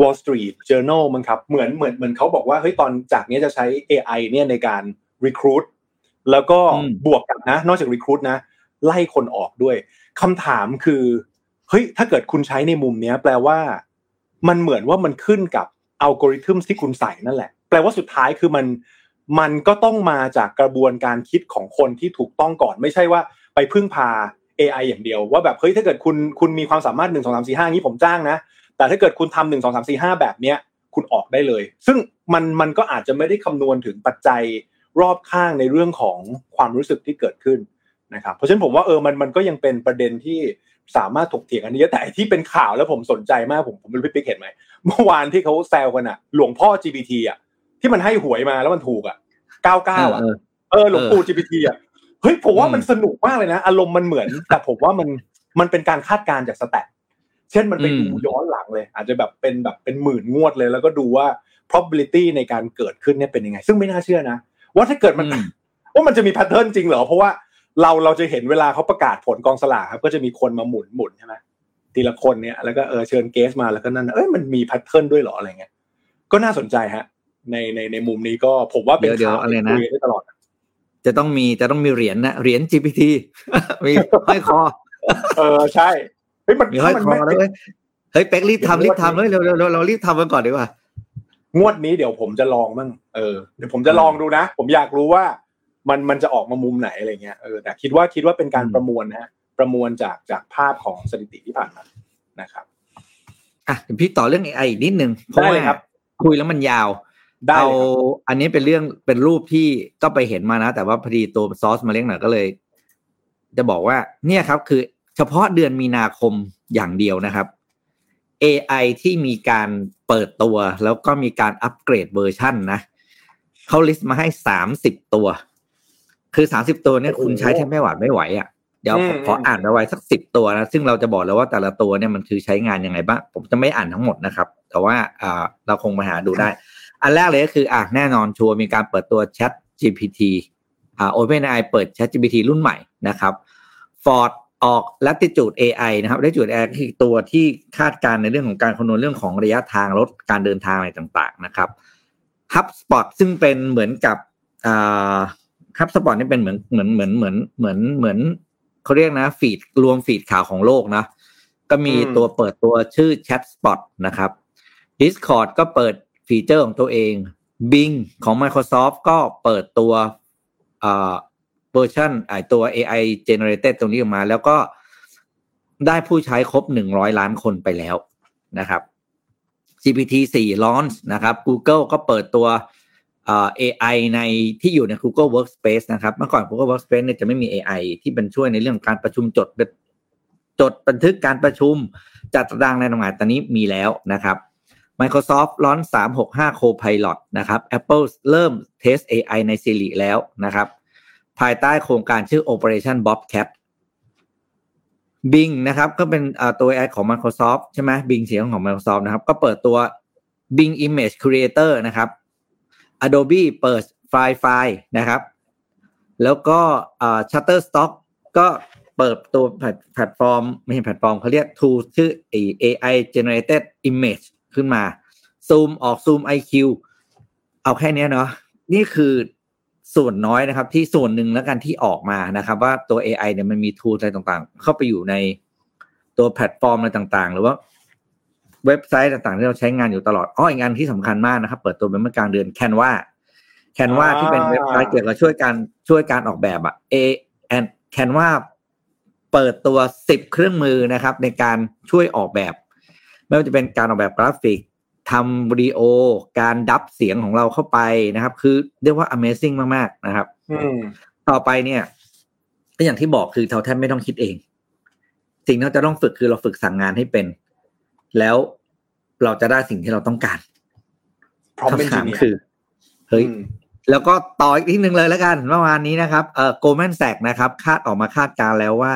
Wall Street Journal มั้งครับเหมือนเหมือนเหมือนเขาบอกว่าเฮ้ยตอนจากนี้จะใช้ AI เนี่ยในการ recruit แล้วก็อืมบวกกับนะ นอกจาก recruit นะ ไล่คนออกด้วยคำถามคือเฮ้ยถ้าเกิดคุณใช้ในมุมเนี้ย แปลว่า มันเหมือนว่ามันขึ้นกับอัลกอริทึมที่คุณใส่นั่นแหละ แปลว่าสุดท้ายคือมัน มันก็ต้องมาจากกระบวนการคิดของคนที่ถูกต้องก่อน ไม่ใช่ว่าไปพึ่งพา AI อย่างเดียว ว่าแบบเฮ้ยถ้าเกิดคุณคุณมีความสามารถหนึ่งสองสามสี่ห้างี้ผมจ้างนะ แต่ถ้าเกิดคุณทำหนึ่งสองสามสี่ห้าแบบเนี้ยคุณออกได้เลย ซึ่งมันมันก็อาจจะไม่ได้คำนวณถึงปัจจัยรอบข้างในเรื่องของความรู้สึกที่เกิดขึ้นนะครับเพราะฉะนั้นผมว่าเออมันมันก็ยังเป็นประเด็นที่สามารถถกเถียงกันได้เยอะแต่ที่เป็นข่าวแล้วผมสนใจมากผมผมไม่รู้พี่ปิ๊กเห็นไหมเมื่อวานที่เขาแซวกันอะหลวงพ่อ GPT อะ ที่มันให้หวยมาแล้วมันถูกอะเก้าเก้าอะเออเออหลวงปู่ GPT อะเฮ้ยผมว่าอืมมันสนุกมากเลยนะ อารมณ์มันเหมือน แต่ผมว่ามันมันเป็นการคาดการณ์จาก stat เช่นมันไปอืมดูย้อนหลังเลย อาจจะแบบเป็นแบบเป็นหมื่นงวดเลย แล้วก็ดูว่า probability ในการเกิดขึ้นเนี่ยเป็นยังไง ซึ่งไม่น่าเชื่อนะ ว่าถ้าเกิดมันอืมว่ามันจะมี pattern จริงเหรอ เพราะว่าเราเราจะเห็นเวลาเขาประกาศผลกองสลากครับ ก็จะมีคนมาหมุนหมุนใช่ไหมทีละคนเนี่ยแล้วก็เออเชิญ guest มาแล้วก็นั่นเอ้ยมันมี pattern ด้วยเหรออะไรเงี้ยก็น่าสนใจฮะ ในในในมุมนี้ก็ผมว่าเป็นเดี๋ยวข่าวเดี๋ยวอะไรที่นะคุยได้ตลอด จะต้องมีจะต้องมีเหรียญนะเหรียญ GPT มีห้อยคอ เออใช่เฮ้ยมันมีห้อยถ้ามันคอไม่แล้วเว้ยเฮ้ยเป็กรีบเดี๋ยวทำรีบงวดนี้ทำเลยเร็วเร็วเร็วเรารีบทำกันก่อนดีกว่างวดนี้เดี๋ยวผมจะลองมั่งเออเดี๋ยวผมจะลองดูนะ ผมอยากรู้ว่ามันมันจะออกมามุมไหนอะไรเงี้ยเออแต่คิดว่าคิดว่าเป็นการอืมประมวลนะฮะประมวลจากจากภาพของสถิติที่ผ่านมานะครับอะเดี๋ยวพี่ต่อเรื่อง AI อีกนิดนึงเพราะได้ว่าเลยครับคุยแล้วมันยาวได้ เอาเลยครับอันนี้เป็นเรื่องเป็นรูปที่ก็ไปเห็นมานะ แต่ว่าพอดีตัวซอสมาเล็กหน่อยก็เลย จะบอกว่า เนี่ยครับ คือเฉพาะเดือนมีนาคมอย่างเดียวนะครับ AI ที่มีการเปิดตัวแล้วก็มีการอัปเกรดเวอร์ชันนะเขา list มาให้สามสิบตัว คือสามสิบตัวเนี่ยคุณใช้แทบไม่หวาดไม่ไหวอะเดี๋ยวผมขออ่านเอาไว้สักสิบตัวนะ ซึ่งเราจะบอกแล้วว่าแต่ละตัวเนี่ยมันคือใช้งานยังไงบ้าง ผมจะไม่อ่านทั้งหมดนะครับ แต่ว่าอ่าเราคงมาหาดูได้ อันแรกเลยก็คืออะแน่นอนชัวร์มีการเปิดตัว Chat GPT อ่า OpenAI เปิด Chat GPT รุ่นใหม่นะครับ Ford ออก Latitude AI นะครับ Latitude AI คือตัวที่คาดการณ์ในเรื่องของการคำนวณเรื่องของระยะทางลดการเดินทางอะไรต่างๆนะครับ HubSpot ซึ่งเป็นเหมือนกับอ่า HubSpot นี่เป็นเหมือนเหมือนเหมือนเหมือนเหมือนเหมือนเขาเรียกนะฟีดรวมฟีดข่าวของโลกนะ ก็มีอืมตัวเปิดตัวชื่อ ChatSpot นะครับ Discord ก็เปิด ฟีเจอร์ของตัวเอง Bing ของ Microsoft ก็เปิดตัวเอ่อเวอร์ชันไอตัว AI generated ตรงนี้ออกมา แล้วก็ได้ผู้ใช้ครบ100ล้านคนไปแล้วนะครับ GPT 4 launch นะครับ Google ก็เปิดตัวเอ่อ AI ในที่อยู่ใน Google Workspace นะครับ เมื่อก่อน Google Workspace เนี่ยจะไม่มี AI ที่เป็นช่วยในเรื่องการประชุมจดจดบันทึกการประชุมจัดตารางในต่างๆตอนนี้มีแล้วนะครับ Microsoft ร้อน365 Copilot นะครับ Apple เริ่มเทส AI ใน Siri แล้วนะครับ ภายใต้โครงการชื่อ Operation Bobcat Bing นะครับ ก็เป็นตัว AI ของ Microsoft ใช่ไหม Bing เสียงของ Microsoft นะครับ ก็เปิดตัว Bing Image Creator นะครับ Adobe เปิด Firefly นะครับ แล้วก็ Shutterstock ก็เปิดตัวแพลตแพลตฟอร์ม ไม่ใช่แพลตฟอร์มเขาเรียก tool ชื่อ AI generated image ขึ้นมา Zoom ออก Zoom IQ เอาแค่เนี้ยเนาะนี่คือส่วนน้อยนะครับ ที่ส่วนหนึ่งแล้วกันที่ออกมานะครับ ว่าตัว AI เนี่ยมันมี tool อะไรต่างๆ เข้าไปอยู่ในตัวแพลตฟอร์มอะไรต่างๆ หรือว่าเว็บไซต์ต่างๆ ที่เราใช้งานอยู่ตลอดอ้ออีกอันที่สำคัญมากนะครับ เปิดตัวเป็นเมื่อกลางเดือน Canva Canva ที่เป็นเว็บไซต์เกี่ยวกับช่วยการช่วยการออกแบบอะ A and Canva เปิดตัว10เครื่องมือนะครับ ในการช่วยออกแบบ ไม่ว่าจะเป็นการออกแบบกราฟิกทำวิดีโอ การดับเสียงของเราเข้าไปนะครับ คือเรียกว่า Amazing มากๆนะครับอืมต่อไปเนี่ยก็อย่างที่บอกคือเราแทบไม่ต้องคิดเอง สิ่งที่เราจะต้องฝึกคือเราฝึกสั่งงานให้เป็น แล้วเราจะได้สิ่งที่เราต้องการพร้อมเป็นคำจถามริงคือเฮ้ยอืมแล้วก็ต่ออีกทีหนึ่งเลยแล้วกันเมื่อวานนี้นะครับเอ่อโกลแมนแซกนะครับ คาดออกมาคาดการณ์แล้วว่า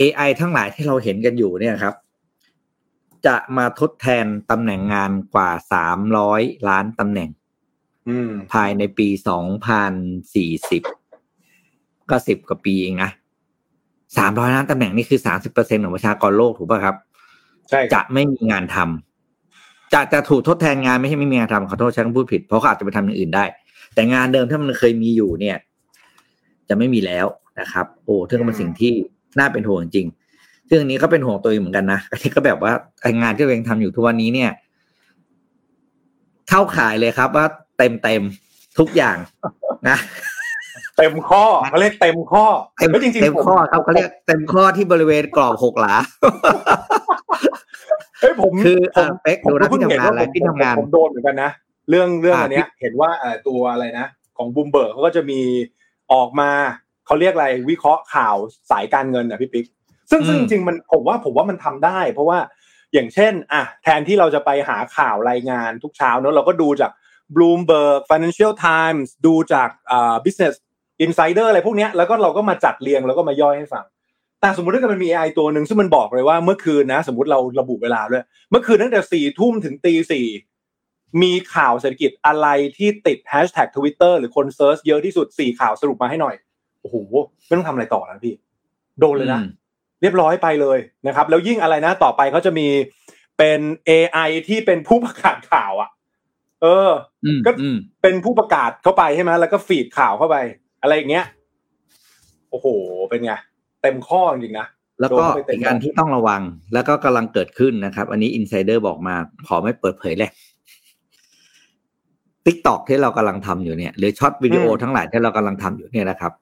AI ทั้งหลายที่เราเห็นกันอยู่เนี่ยครับ จะมาทดแทนตำแหน่งงานกว่าสามร้อยล้านตำแหน่งอืมภายในปีสองพันสี่สิบก็สิบกว่าปีเองนะสามร้อยล้านตำแหน่งนี่คือสามสิบเปอร์เซ็นของประชากรโลกถูกป่ะครับ ใช่คจะรับไม่มีงานทำจะจะถูกทดแทนงานไม่ใช่ไม่มีงานทำขอโทษฉันพูดผิด เพราะเขาอาจจะไปทำอย่างอื่นได้ แต่งานเดิมถ้ามันเคยมีอยู่เนี่ย จะไม่มีแล้วนะครับ โอ้ซึ่งเป็นสิ่งที่น่าเป็นห่วงจริง ซึ่งอันนี้ก็เป็นห่วงตัวเองเหมือนกันนะอันนี้ก็แบบว่าไอ้งานที่ตัวเองทำอยู่ทุกวันนี้เนี่ย เข้าขายเลยครับว่าเต็มเต็มๆทุกอย่างนะเต็มข้อเขาเรียกเต็มข้อเต็มฮ้ยจริงๆเต็มผมข้อครับเขาเรียกเต็มข้อที่บริเวณกรอบหกหลาเฮ้ยผมคือผมอะเป๊กผมดูนะเพิ่งเห็นว่าที่ทำงานผมที่ทำงานผมโดนเหมือนกันนะเรื่องเรื่องอะอันเนี้ยเห็นว่าเอ่อตัวอะไรนะของบูมเบิร์กเขาก็จะมีออกมาเขาเรียกอะไรวิเคราะห์ข่าวสายการเงินอะพี่ปิ๊ก ซึ่งซึ่งจริงๆมันผมว่าผมว่ามันทำได้ เพราะว่าอย่างเช่นอะแทนที่เราจะไปหาข่าวรายงานทุกเช้าเนอะเราก็ดูจาก Bloomberg Financial Times ดูจากอ่า Business Insider อะไรพวกเนี้ยแล้วก็เราก็มาจัดเรียงแล้วก็มาย่อยให้ฟัง แต่สมมติถ้าเกิดมันมี AI ตัวหนึ่งซึ่งมันบอกเลยว่าเมื่อคืนนะ สมมติเราระบุเวลาด้วย เมื่อคืนตั้งแต่สี่ทุ่มถึงตีสี่มีข่าวเศรษฐกิจอะไรที่ติดแฮชแท็กทวิตเตอร์หรือคนเซิร์ชเยอะที่สุดสี่ข่าวสรุปมาให้หน่อยโอ้โหไม่ต้องทำอะไรต่อแล้วพี่ โดนเลยนะอืม เรียบร้อยไปเลยนะครับ แล้วยิ่งอะไรนะต่อไปเขาจะมีเป็น AI ที่เป็นผู้ประกาศข่าวอะ เอออืมก็อืมเป็นผู้ประกาศเข้าไปใช่ไหมแล้วก็ feed ข่าวเข้าไป อะไรอย่างเงี้ยโอ้โห เป็นไงเต็มข้อจริงๆนะแล้วก็โดนเข้าไปเต็มอีกอันที่ต้องระวัง แล้วก็กำลังเกิดขึ้นนะครับ อันนี้ insider บอกมา ขอไม่เปิดเผยเลย TikTok ที่เรากำลังทำอยู่เนี่ย หรือ short video ทั้งหลายที่เรากำลังทำอยู่เนี่ยนะครับ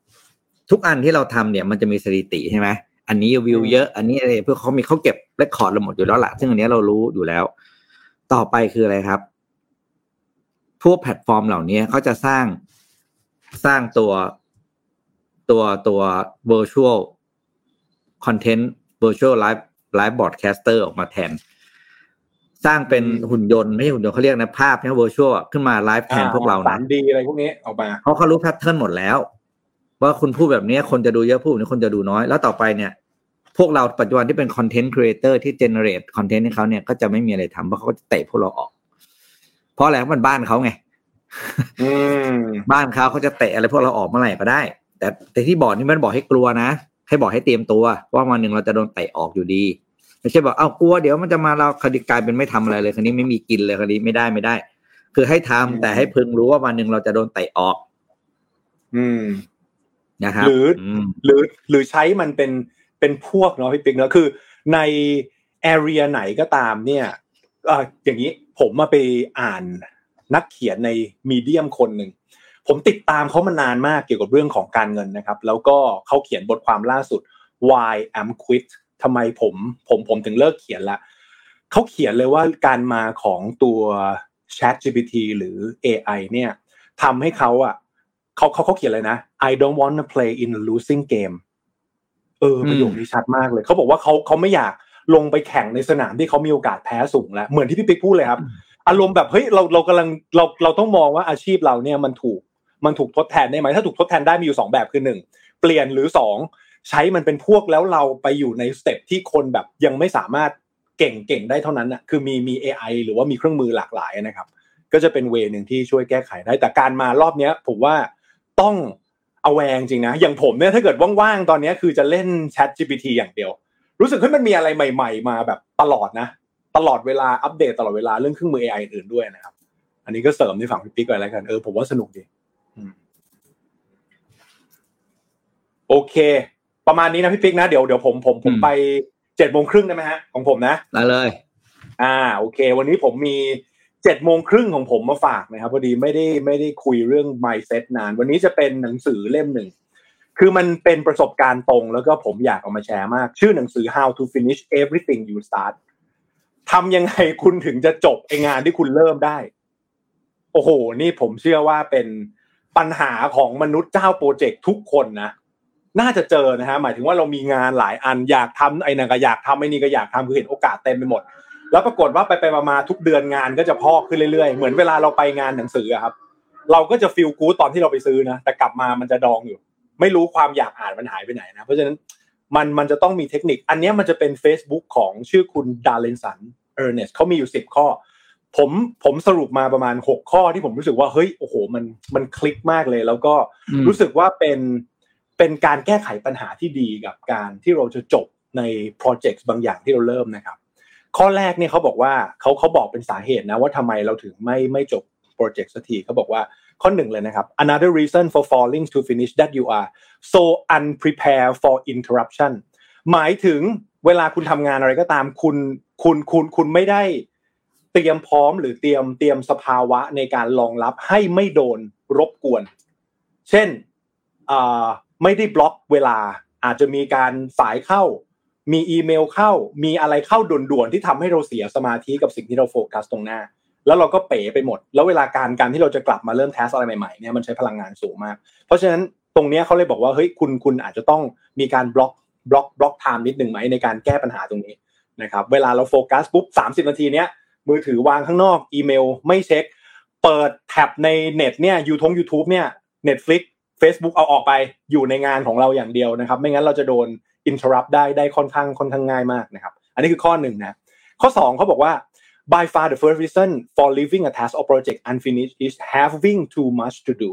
ทุกอันที่เราทำเนี่ยมันจะมีสถิติใช่ไหม อันนี้วิวเยอะ อันนี้อะไรเพื่อเขามีเขาเก็บ record เราหมดอยู่แล้วล่ะซึ่งอันนี้เรารู้อยู่แล้ว ต่อไปคืออะไรครับ พวกแพลตฟอร์มเหล่านี้เขาจะสร้างสร้างตัวตัวตัว virtual content virtual live live broadcaster ออกมาแทน สร้างเป็นอืมหุ่นยนต์ ไม่ใช่หุ่นยนต์เขาเรียกนะภาพเนี่ย virtual อะขึ้นมาไลฟ์แทนพวกเราสานะมดีอะไรพวกนี้ออกมาเพราะเขารู้ pattern หมดแล้ว ว่าคุณพูดแบบนี้คนจะดูเยอะพูดแบบนี้คนจะดูน้อย แล้วต่อไปเนี่ย พวกเราปัจจุบันที่เป็น content creator ที่ generate content ให้เขาเนี่ยก็จะไม่มีอะไรทำเพราะเขาก็จะเตะพวกเราออก เพราะอะไรเพราะมันบ้านเขาไงอืมบ้านเขาเขาจะเตะอะไรพวกเราออกเมื่อไหร่ก็ได้ แต่แต่ที่บอกนี่มันบอกให้กลัวนะให้บอกให้เตรียมตัว ว่าวันหนึ่งเราจะโดนเตะออกอยู่ดีไม่ใช่บอกเอ้ากลัวเดี๋ยวมันจะมาเราคดีกลายเป็นไม่ทำอะไรเลยคดีไม่มีกินเลยคดีไม่ได้ไม่ได้ คือให้ทำแต่ให้พึงรู้ว่าวันหนึ่งเราจะโดนเตะออก อืม นะครับหรืออืมหรือหรือใช้มันเป็นเป็นพวกเนาะพี่ปิ๊กเนาะคือในแอเรียไหนก็ตามเนี่ยเอ่ออย่างนี้ผมมาไปอ่านนักเขียนในมีเดียมคนหนึ่งผมติดตามเขามานานมากเกี่ยวกับเรื่องของการเงินนะครับ แล้วก็เขาเขียนบทความล่าสุด why I'm quit ทำไมผมผมผมถึงเลิกเขียนละเขาเขียนเลยว่าการมาของตัว Chat GPT หรือ AI เนี่ยทำให้เขาอะ เขาเขาเขาเขียนเลยนะ I don't want to play in a losing game เออประโยคนี้ชัดมากเลยเขาบอกว่าเขาเขาไม่อยากลงไปแข่งในสนามที่เขามีโอกาสแพ้สูงแล้วเหมือนที่พี่ปิ๊กพูดเลยครับ อารมณ์แบบเฮ้ยเราเรากำลังเราเราต้องมองว่าอาชีพเราเนี่ยมันถูกมันถูกทดแทนได้ไหมถ้าถูกทดแทนได้มีอยู่สองแบบคือหนึ่งเปลี่ยนหรือสองใช้มันเป็นพวกแล้วเราไปอยู่ใน step ที่คนแบบยังไม่สามารถเก่งเก่งได้เท่านั้นอะคือมีมี AI หรือว่ามีเครื่องมือหลากหลายนะครับ ก็จะเป็นเวย์หนึ่งที่ช่วยแก้ไขได้แต่การมารอบเนี้ย ผมว่า ต้องเอาแวงจริงนะ อย่างผมเนี่ยถ้าเกิดว่างๆตอนเนี้ยคือจะเล่น Chat GPT อย่างเดียว รู้สึกว่ามันมีอะไรใหม่ ๆ มาแบบตลอดนะ ตลอดเวลาอัปเดตตลอดเวลาเรื่องเครื่องมือ AI อื่นๆด้วยนะครับ อันนี้ก็เสริมในฝั่งพี่ปิ๊กไปแล้วกันเออผมว่าสนุกดีอืมโอเค ประมาณนี้นะพี่ปิ๊กนะเดี๋ยวเดี๋ยวผมผมผมอืมไปเจ็ดโมงครึ่งได้ไหมฮะของผมนะได้เลย อ่า โอเค วันนี้ผมมี เจ็ดโมงครึ่งของผมมาฝากนะครับพอดีไม่ได้ไม่ได้คุยเรื่อง mindset นาน วันนี้จะเป็นหนังสือเล่มหนึ่ง คือมันเป็นประสบการณ์ตรงแล้วก็ผมอยากเอามาแชร์มาก ชื่อหนังสือ how to finish everything you start ทำยังไงคุณถึงจะจบไองานที่คุณเริ่มได้ โอ้โห นี่ผมเชื่อว่าเป็นปัญหาของมนุษย์เจ้าโปรเจกต์ทุกคนนะน่าจะเจอนะฮะหมายถึงว่าเรามีงานหลายอันอยากทำไอ้นั่นก็อยากทำไอ้นี่ก็อยากทำคือเห็นโอกาสเต็มไปหมด แล้วปรากฏว่าไปไปมาทุกเดือนงานก็จะพอกขึ้นเรื่อยๆ เหมือนเวลาเราไปงานหนังสือครับ เราก็จะฟีลกู๊ดตอนที่เราไปซื้อนะ แต่กลับมามันจะดองอยู่ ไม่รู้ความอยากอ่านมันหายไปไหนนะ เพราะฉะนั้นมันมันจะต้องมีเทคนิค อันนี้มันจะเป็น Facebook ของชื่อคุณดาร์เลนสันเออร์เนสเขามีอยู่สิบข้อ ผมผมสรุปมาประมาณหกข้อที่ผมรู้สึกว่าเฮ้ยโอ้โหมันมันคลิกมากเลย แล้วก็รู้สึกว่าเป็นเป็นการแก้ไขปัญหาที่ดีกับการที่เราจะจบในโปรเจกต์บางอย่างที่เราเริ่มนะครับ ข้อแรกเนี่ยเขาบอกว่าเขาเขาบอกเป็นสาเหตุนะว่าทำไมเราถึงไม่ไม่จบโปรเจกต์สักทีเขาบอกว่าข้อหนึ่งเลยนะครับ another reason for falling to finish that you are so unprepared for interruption หมายถึงเวลาคุณทำงานอะไรก็ตามคุณคุณคุณคุณไม่ได้เตรียมพร้อมหรือเตรียมเตรียมสภาวะในการรองรับให้ไม่โดนรบกวน เช่นไม่ได้บล็อกเวลาอาจจะมีการสายเข้า มีอีเมลเข้า มีอะไรเข้าด่วนๆที่ทำให้เราเสียสมาธิกับสิ่งที่เราโฟกัสตรงหน้า แล้วเราก็เป๋ไปหมด แล้วเวลาการการที่เราจะกลับมาเริ่มแทสอะไรใหม่ๆเนี่ยมันใช้พลังงานสูงมาก เพราะฉะนั้นตรงนี้เขาเลยบอกว่าเฮ้ยคุณคุณอาจจะต้องมีการ block block block time นิดหนึ่งไหมในการแก้ปัญหาตรงนี้นะครับเวลาเราโฟกัสปุ๊บสามสิบนาทีเนี้ยมือถือวางข้างนอกอีเมลไม่เช็ค เปิด tab ในเน็ตเนี่ยยูทงยูทูบเนี่ย Netflix Facebook เอาออกไปอยู่ในงานของเราอย่างเดียวนะครับ ไม่งั้นเราจะโดน interrupt ได้ได้ค่อนข้างค่อนข้างง่ายมากนะครับ อันนี้คือข้อหนึ่งนะ ข้อสองเขาบอกว่า by far the first reason for leaving a task or project unfinished is having too much to do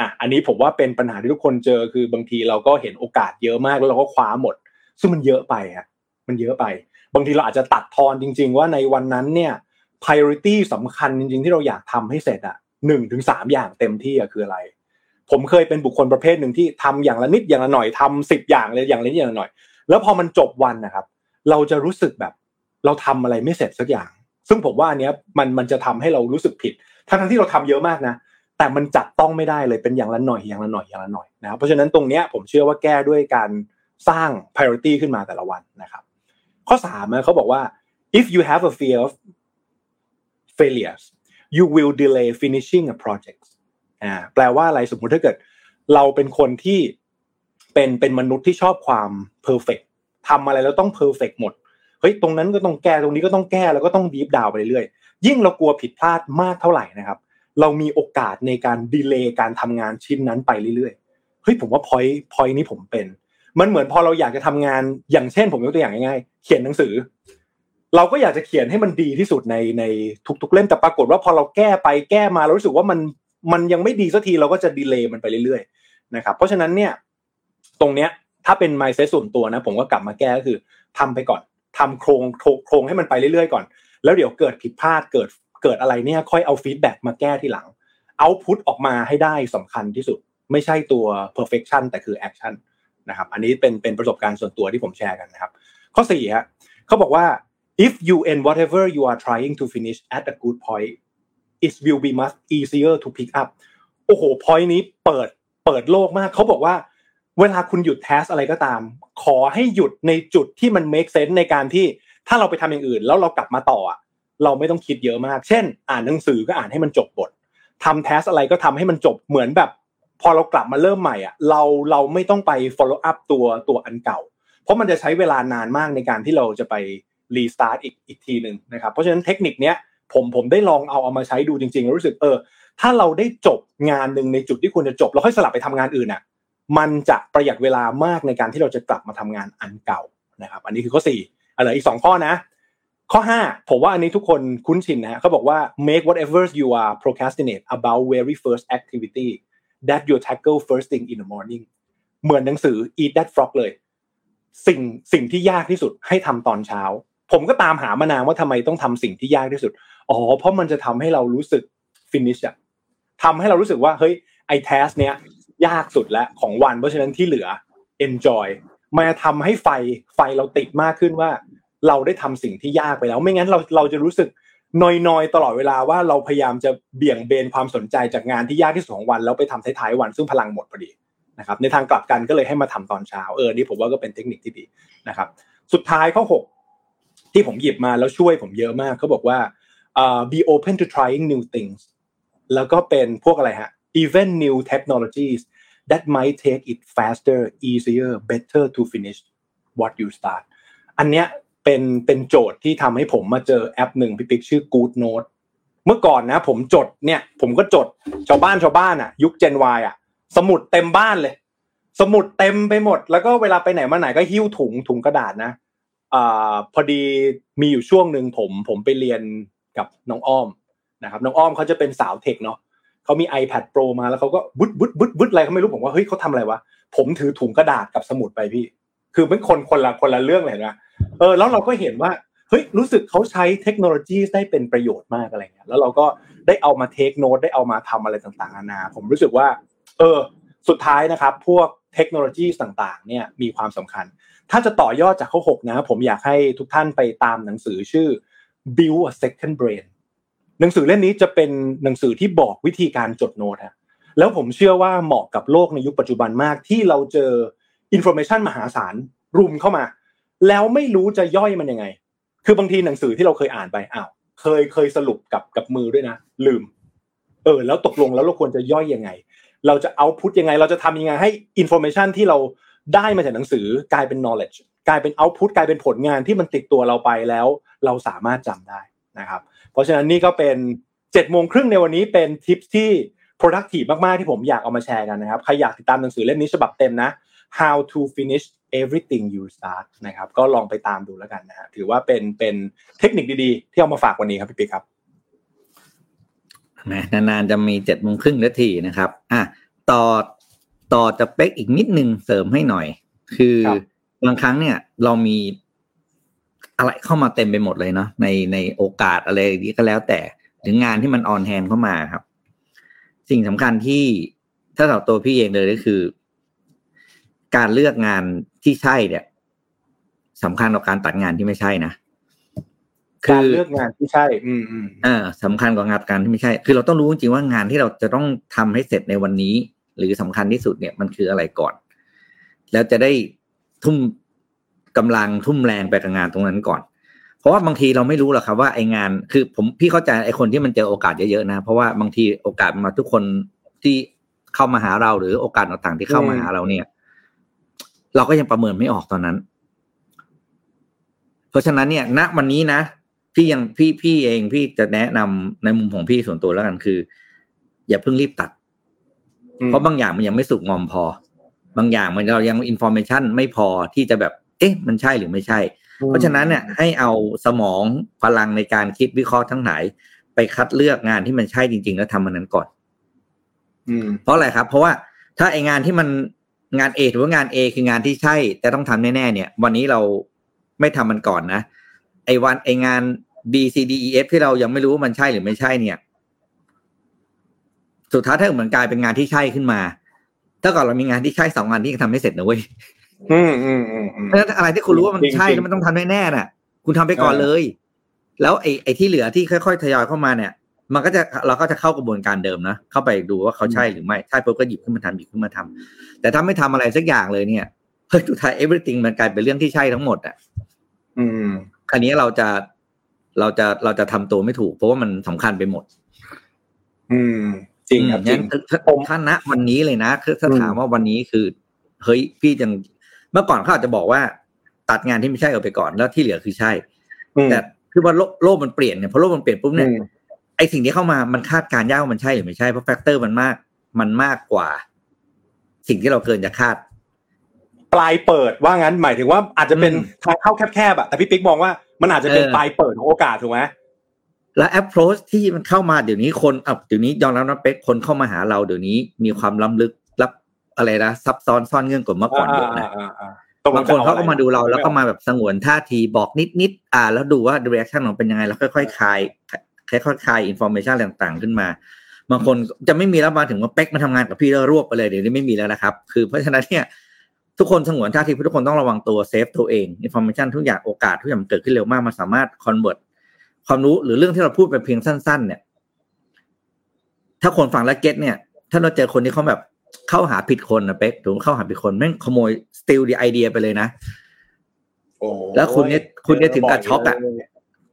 อะอันนี้ผมว่าเป็นปัญหาที่ทุกคนเจอคือบางทีเราก็เห็นโอกาสเยอะมากแล้วเราก็คว้าหมด ซึ่งมันเยอะไปฮะมันเยอะไป บางทีเราอาจจะตัดทอนจริง ๆ ว่าในวันนั้นเนี่ย priority สำคัญจริง ๆ ที่เราอยากทำให้เสร็จอะหนึ่งถึงสามอย่างเต็มที่อะคืออะไร ผมเคยเป็นบุคคลประเภทหนึ่งที่ทำอย่างละนิดอย่างละหน่อยทำสิบอย่างเลยอย่างละนิดอย่างละหน่อย แล้วพอมันจบวันนะครับ เราจะรู้สึกแบบ เราทำอะไรไม่เสร็จสักอย่าง ซึ่งผมว่าอันเนี้ยมันมันจะทำให้เรารู้สึกผิด ทั้งที่เราทำเยอะมากนะแต่มันจับต้องไม่ได้เลยเป็นอย่างละหน่อยอย่างละหน่อยอย่างละหน่อยนะครับเพราะฉะนั้นตรงเนี้ยผมเชื่อว่าแก้ด้วยการสร้าง priority ขึ้นมาแต่ละวันนะครับ ข้อสามเขาบอกว่า if you have a fear of failures you will delay finishing a project อ่าแปลว่าอะไรสมมุติถ้าเกิด เราเป็นคนที่เป็นเป็นมนุษย์ที่ชอบความ perfect ทำอะไรแล้วต้อง perfect หมดเฮ้ยตรงนั้นก็ต้องแก้ตรงนี้ก็ต้องแก้แล้วก็ต้องดีฟดาวไปเรื่อยๆยิ่งเรากลัวผิดพลาดมากเท่าไหร่นะครับ เรามีโอกาสในการดีเลย์การทำงานชิ้นนั้นไปเรื่อยๆเฮ้ยผมว่าพอยพอยนี้ผมเป็น มันเหมือนพอเราอยากจะทำงานอย่างเช่น ผมยกตัวอย่างง่ายๆเขียนหนังสือ เราก็อยากจะเขียนให้มันดีที่สุดในในทุกๆเล่มแต่ปรากฏว่าพอเราแก้ไปแก้มาเรารู้สึกว่ามัน มันยังไม่ดีสักทีเราก็จะดีเลย์มันไปเรื่อยๆนะครับเพราะฉะนั้นเนี่ยตรงเนี้ยถ้าเป็น mindset่วนตัวนะ ผมก็กลับมาแก้ก็คือทำไปก่อนทำโครงโครงให้มันไปเรื่อยๆก่อน แล้วเดี๋ยวเกิดผิดพลาดเกิดเกิดอะไรเนี่ยค่อยเอา feedback มาแก้ทีหลัง output ออกมาให้ได้สำคัญที่สุด ไม่ใช่ตัว perfection แต่คือ action นะครับอันนี้เป็นเป็นประสบการณ์ส่วนตัวที่ผมแชร์กันนะครับ ข้อสี่ฮะเขาบอกว่า if you end whatever you are trying to finish at a good point it will be much easier to pick up โอ้โหพอยนี้เปิดเปิดโลกมาก เขาบอกว่า เวลาคุณหยุดแทสอะไรก็ตาม ขอให้หยุดในจุดที่มัน make sense ในการที่ถ้าเราไปทำอย่างอื่น แล้วเรากลับมาต่อเราไม่ต้องคิดเยอะมาก เช่น อ่านหนังสือก็อ่านให้มันจบบททำแทสอะไรก็ทำให้มันจบเหมือนแบบ พอเรากลับมาเริ่มใหม่อะเราเราไม่ต้องไป follow up ตัวตัวอันเก่า เพราะมันจะใช้เวลานานมากในการที่เราจะไปรีสตาร์ทอีกอีกทีหนึ่งนะครับ เพราะฉะนั้นเทคนิคเนี้ย ผมผมได้ลองเอาเอามาใช้ดูจริงๆแล้วรู้สึกเออ ถ้าเราได้จบงานหนึ่งในจุดที่ควรจะจบแล้วค่อยสลับไปทำงานอื่นอะ มันจะประหยัดเวลามากในการที่เราจะกลับมาทำงานอันเก่านะครับ อันนี้คือข้อสี่อะไรอีกสองข้อนะ ข้อห้าผมว่าอันนี้ทุกคนคุ้นชินนะเขาบอกว่า make whatever you are procrastinate about very first activity that you tackle first thing in the morning เหมือนหนังสือ eat that frog เลย สิ่งสิ่งที่ยากที่สุดให้ทำตอนเช้า ผมก็ตามหามานานว่าทำไมต้องทำสิ่งที่ยากที่สุดอ๋อเพราะมันจะทำให้เรารู้สึกฟินิชอะทำให้เรารู้สึกว่าเฮ้ยไอ้แทสเนี้ยยากสุดแล้วของวันเพราะฉะนั้นที่เหลือ enjoy มาทำให้ไฟไฟเราติดมากขึ้นว่า เราได้ทำสิ่งที่ยากไปแล้ว ไม่งั้นเราเราจะรู้สึกนอยๆตลอดเวลาว่าเราพยายามจะเบี่ยงเบนความสนใจจากงานที่ยากที่สุดของวัน แล้วไปทำท้ายๆวันซึ่งพลังหมดพอดีนะครับในทางกลับกันก็เลยให้มาทำตอนเช้าเออนี่ผมว่าก็เป็นเทคนิคที่ดีนะครับ สุดท้ายข้อ6 ที่ผมหยิบมาแล้วช่วยผมเยอะมากเขาบอกว่า uh, be open to trying new things แล้วก็เป็นพวกอะไรฮะ even new technologies that might take it faster easier better to finish what you start อันเนี้ยเป็นเป็นโจทย์ที่ทำให้ผมมาเจอแอปหนึ่งพี่ปิ๊กชื่อ Good Note เมื่อก่อนนะ ผมจดเนี่ย ผมก็จดชาวบ้านชาวบ้านอะ ยุค Gen Y อะ สมุดเต็มบ้านเลย สมุดเต็มไปหมด แล้วก็เวลาไปไหนมาไหนก็หิ้วถุงถุงกระดาษนะ อพอดีมีอยู่ช่วงหนึ่งผมผมไปเรียนกับน้องอ้อมนะครับน้องอ้อมเขาจะเป็นสาวเทคเนาะเขามี iPad Pro มาแล้วเขาก็บุดบุดบุดบุดอะไรเขาไม่รู้ผมว่าเฮ้ยเขาทำอะไรวะผมถือถุงกระดาษกับสมุดไปพี่ คือเป็นคนคนละคนละเรื่องเลยนะเออแล้วเราก็เห็นว่าเฮ้ยรู้สึกเขาใช้เทคโนโลยีได้เป็นประโยชน์มากอะไรเงี้ยแล้วเราก็ได้เอามาเทคโน t ได้เอามาทำอะไรต่างๆนานาผมรู้สึกว่า เออ สุดท้ายนะครับ พวกเทคโนโลยีต่างๆ เนี่ยมีความสำคัญ ถ้าจะต่อยอดจากข้อ6นะผมอยากให้ทุกท่านไปตามหนังสือชื่อ Build a Second Brain หนังสือเล่มนี้จะเป็นหนังสือที่บอกวิธีการจดโน้ตฮะแล้วผมเชื่อว่าเหมาะกับโลกในยุคปัจจุบันมากที่เราเจอ information มหาศาลรุมเข้ามา แล้วไม่รู้จะย่อยมันยังไง คือบางทีหนังสือที่เราเคยอ่านไปอ้าวเคยเคยสรุปกับกับมือด้วยนะ ลืม เออ แล้วตกลงแล้วเราควรจะย่อยยังไง เราจะ output ยังไง เราจะทำยังไงให้ information ที่เรา ได้มาจากหนังสือกลายเป็น knowledge กลายเป็น output กลายเป็นผลงานที่มันติดตัวเราไปแล้ว เราสามารถจำได้นะครับ เพราะฉะนั้นนี่ก็เป็นเจ็ดโมงครึ่งในวันนี้เป็นทิปที่ productive มากๆที่ผมอยากเอามาแชร์กันนะครับใครอยากติดตามหนังสือเล่มนี้ฉบับเต็มนะ How to Finish Everything You Start นะครับก็ลองไปตามดูแล้วกันนะฮะถือว่าเป็นเป็นเทคนิคดีๆ ที่เอามาฝากวันนี้ครับพี่ปิ๊กครับนานๆจะมีเจ็ดโมงครึ่งนาทีนะครับอะต่อ ต่อจะเป๊กอีกนิดนึงเสริมให้หน่อย คือครับบางครั้งเนี่ยเรามีอะไรเข้ามาเต็มไปหมดเลยเนาะในในโอกาสอะไรนี้ก็แล้วแต่หรืองานที่มันออนแฮนเข้ามาครับ สิ่งสำคัญที่ถ้าสำหรับตัวพี่เองเลยก็คือ การเลือกงานที่ใช่เนี่ยสำคัญกว่าการตัดงานที่ไม่ใช่นะการเลือกงานที่ใช่ อืมอืมเออสำคัญกว่างานการที่ไม่ใช่ คือเราต้องรู้จริงๆว่างานที่เราจะต้องทำให้เสร็จในวันนี้ หรือสำคัญที่สุดเนี่ยมันคืออะไรก่อน แล้วจะได้ทุ่มกำลังทุ่มแรงไปกับงานตรงนั้นก่อน เพราะว่าบางทีเราไม่รู้หรอกครับว่าไอ้งานคือผมพี่เข้าใจไอ้คนที่มันเจอโอกาสเยอะๆนะ เพราะว่าบางทีโอกาสมาทุกคนที่เข้ามาหาเราหรือโอกาสต่างๆที่เข้ามาหาเราเนี่ย เราก็ยังประเมินไม่ออกตอนนั้น เพราะฉะนั้นเนี่ยณวันนี้นะพี่ยังพี่พี่เองพี่จะแนะนำในมุมของพี่ส่วนตัวแล้วกันคือ อย่าเพิ่งรีบตัด เพราะบางอย่างมันยังไม่สุกงอมพอ บางอย่างมันเรายัง information ไม่พอที่จะแบบ เอ๊ะ มันใช่หรือไม่ใช่ เพราะฉะนั้นเนี่ยให้เอาสมองพลังในการคิดวิเคราะห์ทั้งหลาย ไปคัดเลือกงานที่มันใช่จริง ๆ แล้วทำมันนั้นก่อนอืมเพราะอะไรครับ เพราะว่าถ้าไองานที่มันงาน A ถือว่างาน A คืองานที่ใช่ แต่ต้องทำแน่ๆเนี่ย วันนี้เราไม่ทำมันก่อนนะไอวันไองาน B C D E F ที่เรายังไม่รู้ว่ามันใช่หรือไม่ใช่เนี่ย สุดท้ายถ้าเกิดมันกลายเป็นงานที่ใช่ขึ้นมา ถ้าก่อนเรามีงานที่ใช่สองงานที่ยังทำไม่เสร็จนะเว้ยอืมอืมอืมอืมเพราะฉะนั้นอะไรที่คุณรู้ว่ามันใช่จริงๆแล้วมันต้องทำแน่ๆน่ะ คุณทำไปก่อนเออเลย แล้วไอ้ไอ้ที่เหลือที่ค่อยๆทยอยเข้ามาเนี่ย มันก็จะเราก็จะเข้ากระบวนการเดิมนะเข้าไปดูว่าเขาใช่หรือไม่ใช่ปุ๊บก็หยิบขึ้นมาทำหยิบขึ้นมาทำแต่ถ้าไม่ทำอะไรสักอย่างเลยเนี่ยเฮ้ยสุดท้าย everything มันกลายเป็นเรื่องที่ใช่ทั้งหมดอะ อืมคราวนี้เราจะเราจะเราจะทำตัวไม่ถูก เพราะว่ามันสำคัญไปหมด อืม จริงครับอืมจริงั้งนถ้าผมถ้าณวันนี้เลยนะคือถ้าอืมถามว่าวันนี้คือ เฮ้ยพี่ยังเมื่อก่อนเขาอาจจะบอกว่า ตัดงานที่ไม่ใช่ออกไปก่อนแล้วที่เหลือคือใช่อืมแต่คือว่าโลกโลกมันเปลี่ยนเนี่ยพอโลกมันเปลี่ยนปุ๊บเนี่ยอืมไอสิ่งที่เข้ามามันคาดการณ์ยากว่ามันใช่หรือไม่ใช่เพราะ factor มันมาก มันมากกว่า สิ่งที่เราเกินจะคาด ปลายเปิดว่างั้นหมายถึงว่าอาจจะเป็นอืมทางเข้าแคบๆอะแต่พี่ปิ๊กมองว่ามันอาจจะเป็นเออปลายเปิดของโอกาสถูกไหม และ approach ที่มันเข้ามาเดี๋ยวนี้คนอะเดี๋ยวนี้ยอมรับนะเป็กคนเข้ามาหาเราเดี๋ยวนี้มีความล้ำลึกลับอะไรนะซับซ้อนซ่อนเงื่อนกว่าเมื่อก่อนเยอะนะาอ่าตกลบางคนจะอเขาก็อะไรมาดูเราแล้วก็มาแบบสงวนท่าทีบอกนิดนิดๆอ่า แล้วดูว่า reaction ของเป็นยังไงแล้วค่อยๆคลายค่อยๆคลาย information ต่างๆ ขึ้นมา บางคนจะไม่มีแล้วมาถึงว่าเป๊กมาทำงานกับพี่แล้วรวบไปเลยเดี๋ยวนี้ไม่มีแล้วนะครับ คือเพราะฉะนั้นเนี่ยทุกคนสงวนท่าทีทุกคนต้องระวังตัวเซฟตัวเอง information ทุกอย่างโอกาสทุกอย่างมันเกิดขึ้นเร็วมากมันสามารถ convert ความรู้หรือเรื่องที่เราพูดไปเพียงสั้น ๆ เนี่ย ถ้าคนฟังแล้วเก็ตเนี่ย ถ้าเราเจอคนที่เขาแบบเข้าหาผิดคนนะเป๊กถูกเข้าหาผิดคนแม่งขโมย steal the idea ไปเลยนะโอ้แล้วคุณเนี่ยคุณเนี่ยถึงกับช็อกอะ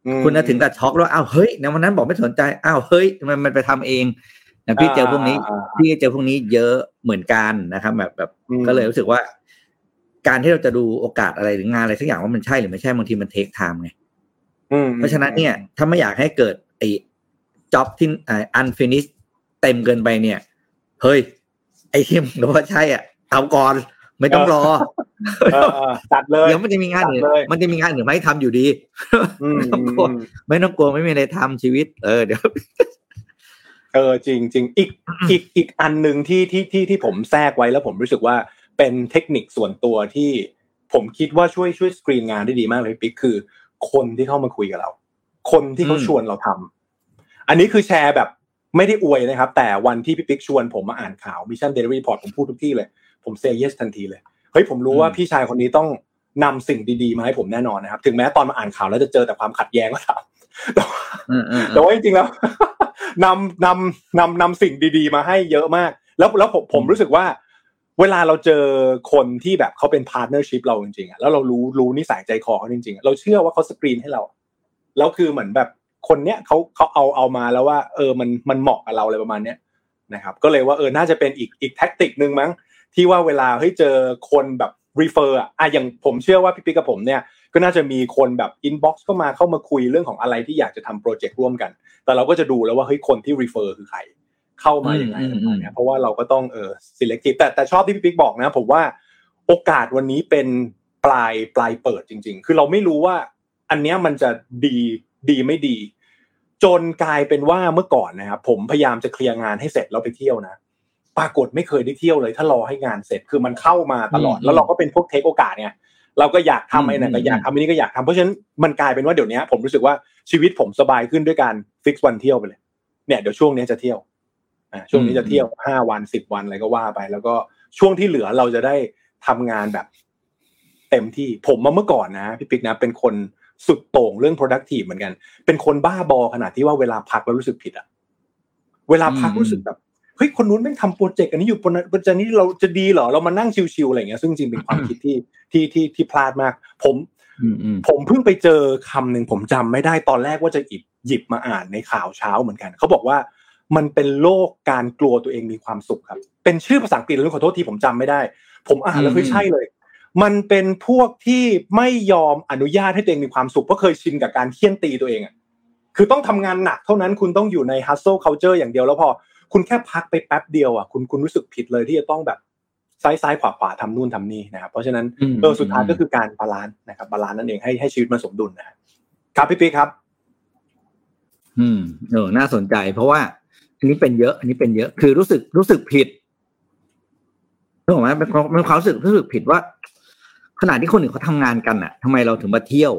อืมคุณจะถึงกับช็อกแล้วอ้าวเฮ้ยในวันนั้นบอกไม่สนใจอ้าวเฮ้ยทำไมมันไปทำเองนะพี่เจอพวกนี้อ่าพี่เจอพวกนี้เยอะเหมือนกันนะครับแบบแบบอืมก็เลยรู้สึกว่า การที่เราจะดูโอกาสอะไรหรืองานอะไรสักอย่างว่ามันใช่หรือไม่ใช่บางทีมันเทคไทม์ไงอืม เพราะฉะนั้นเนี่ยถ้าไม่อยากให้เกิดไอ้จ็อบที่อันฟินิชเต็มเกินไปเนี่ย เฮ้ย ไอ้ที่มึงรู้ว่าใช่อะเอาก่อนไม่ต้องรอเออเออจัดเลยเดี๋ยวมันจะมีงานอื่นจัดเลยมันจะมีงานอื่นมาให้ทำอยู่ดีอืมไม่ต้องอืกลัวมไม่ต้องกลัวไม่มีอะไรทำชีวิต เออเดี๋ยวเออจริงจริงอีกอีกอีกอันหนึ่งที่ที่ที่ที่ผมแทรกไว้แล้วผมรู้สึกว่าเป็นเทคนิคส่วนตัวที่ผมคิดว่าช่วยช่วยสกรีนงานได้ดีมากเลยพี่ปิ๊กคือ คนที่เข้ามาคุยกับเรา คนที่เขาอืมชวนเราทำอันนี้คือแชร์แบบไม่ได้อวยนะครับ แต่วันที่พี่ปิ๊กชวนผมมาอ่านข่าว Mission Daily Report ผมพูดทุกที่เลย ผม say yes ทันทีเลยเฮ้ยผมรู้ว่าพี่ชายคนนี้ต้องนำสิ่งดีๆมาให้ผมแน่นอนนะครับ ถึงแม้ตอนมาอ่านข่าวแล้วจะเจอแต่ความขัดแย้งก็ตามแต่ว่าอืมอืมแต่ว่าจริงๆแล้วนำนำนำนำสิ่งดี ๆ มาให้เยอะมาก แล้วแล้วผมผมรู้สึกว่า เวลาเราเจอคนที่แบบเขาเป็น partnership เราจริงๆอะแล้วเรารู้รู้นิสัยใจคอเขาจริงๆเราเชื่อว่าเขาสกรีนให้เราแล้วคือเหมือนแบบคนเนี้ยเขาเขาเอาเอามาแล้วว่า เออมันมันเหมาะกับเราอะไรประมาณเนี้ยนะครับ ก็เลยว่าเออน่าจะเป็นอีกอีก tactic หนึ่งมั้ง ที่ว่าเวลาเฮ้ยเจอคนแบบ refer อะอะอย่างผมเชื่อว่าพี่ปิ๊กกับผมเนี่ยก็น่าจะมีคนแบบ inbox เข้ามาเข้ามาคุยเรื่องของอะไรที่อยากจะทำ project ร่วมกัน แต่เราก็จะดูแล้วว่าเฮ้ยคนที่รีเฟอร์คือใคร เข้ามาอย่างไรอืมอะไรอืมเงี้ยเพราะว่าเราก็ต้องเออ selective แต่แต่ชอบที่พี่ปิ๊กบอกนะ ผมว่าโอกาสวันนี้เป็นปลายปลายเปิดจริง ๆ คือเราไม่รู้ว่า อันเนี้ยมันจะดีดีไม่ดี จนกลายเป็นว่าเมื่อก่อนนะครับผมพยายามจะเคลียร์งานให้เสร็จแล้วไปเที่ยวนะปรากฏไม่เคยได้เที่ยวเลย ถ้ารอให้งานเสร็จคือมันเข้ามาตลอดอืมแล้วเราก็เป็นพวกเทคโอกาสเนี่ยเราก็อยากทำไอ้นั่นอืมก็อยากทำอันนี้ก็อยากทำเพราะฉะนั้นมันกลายเป็นว่าเดี๋ยวนี้ผมรู้สึกว่าชีวิตผมสบายขึ้นด้วยการฟิกวันเที่ยวไปเลย เนี่ยเดี๋ยวช่วงนี้จะเที่ยวอ่า ช่วงนี้จะเที่ยวห้าวันสิบวันอะไรก็ว่าไป แล้วก็ช่วงที่เหลือเราจะได้ทำงานแบบเต็มที่ผมมาเมื่อก่อนนะพี่ปิ๊กนะเป็นคนสุดโต่งเรื่อง productive เหมือนกัน เป็นคนบ้าบอขนาดที่ว่าเวลาพักแล้วรู้สึกผิดอะเวลาพักอืมรู้สึกแบบเฮ้ยคนนู้นแม่งทำโปรเจกต์อันนี้อยู่โปรเจกต์นี้เราจะดีเหรอเรามานั่งชิวๆอะไรอย่างเงี้ยซึ่งจริงๆเป็นความคิดที่ที่ที่ที่พลาดมาก ผมอืมอืมผมเพิ่งไปเจอคำหนึ่งผมจำไม่ได้ตอนแรกว่าจะหยิบหยิบมาอ่านในข่าวเช้าเหมือนกัน เขาบอกว่า มันเป็นโลกการกลัวตัวเองมีความสุขครับ เป็นชื่อภาษาอังกฤษแล้วขอโทษทีผมจำไม่ได้ ผมอ่านแล้วเฮ้ยใช่เลย มันเป็นพวกที่ไม่ยอมอนุญาตให้ตัวเองมีความสุขเพราะเคยชินกับการเคี่ยนตีตัวเองอะคือต้องทำงานหนักเท่านั้นคุณต้องอยู่ใน hustle culture อย่างเดียวแล้วพอ คุณแค่พักไปแป๊บเดียวอะคุณคุณรู้สึกผิดเลยที่จะต้องแบบซ้ายซ้ายขวาขวาทำนู่นทำนี่นะครับเพราะฉะนั้นอืมเออสุดท้ายก็คือการ balance นะครับ balance นั่นเองให้ให้ชีวิตมันสมดุลนะครับครับพี่ปิ๊กครับ อืมเออน่าสนใจเพราะว่า อันนี้เป็นเยอะอันนี้เป็นเยอะคือรู้สึกรู้สึกผิดนึกออกไหมเป็นความเป็นความรู้สึกรู้สึกผิดว่า ขณะที่คนอื่นเขาทำงานกันอะทำไมเราถึงมาเที่ยว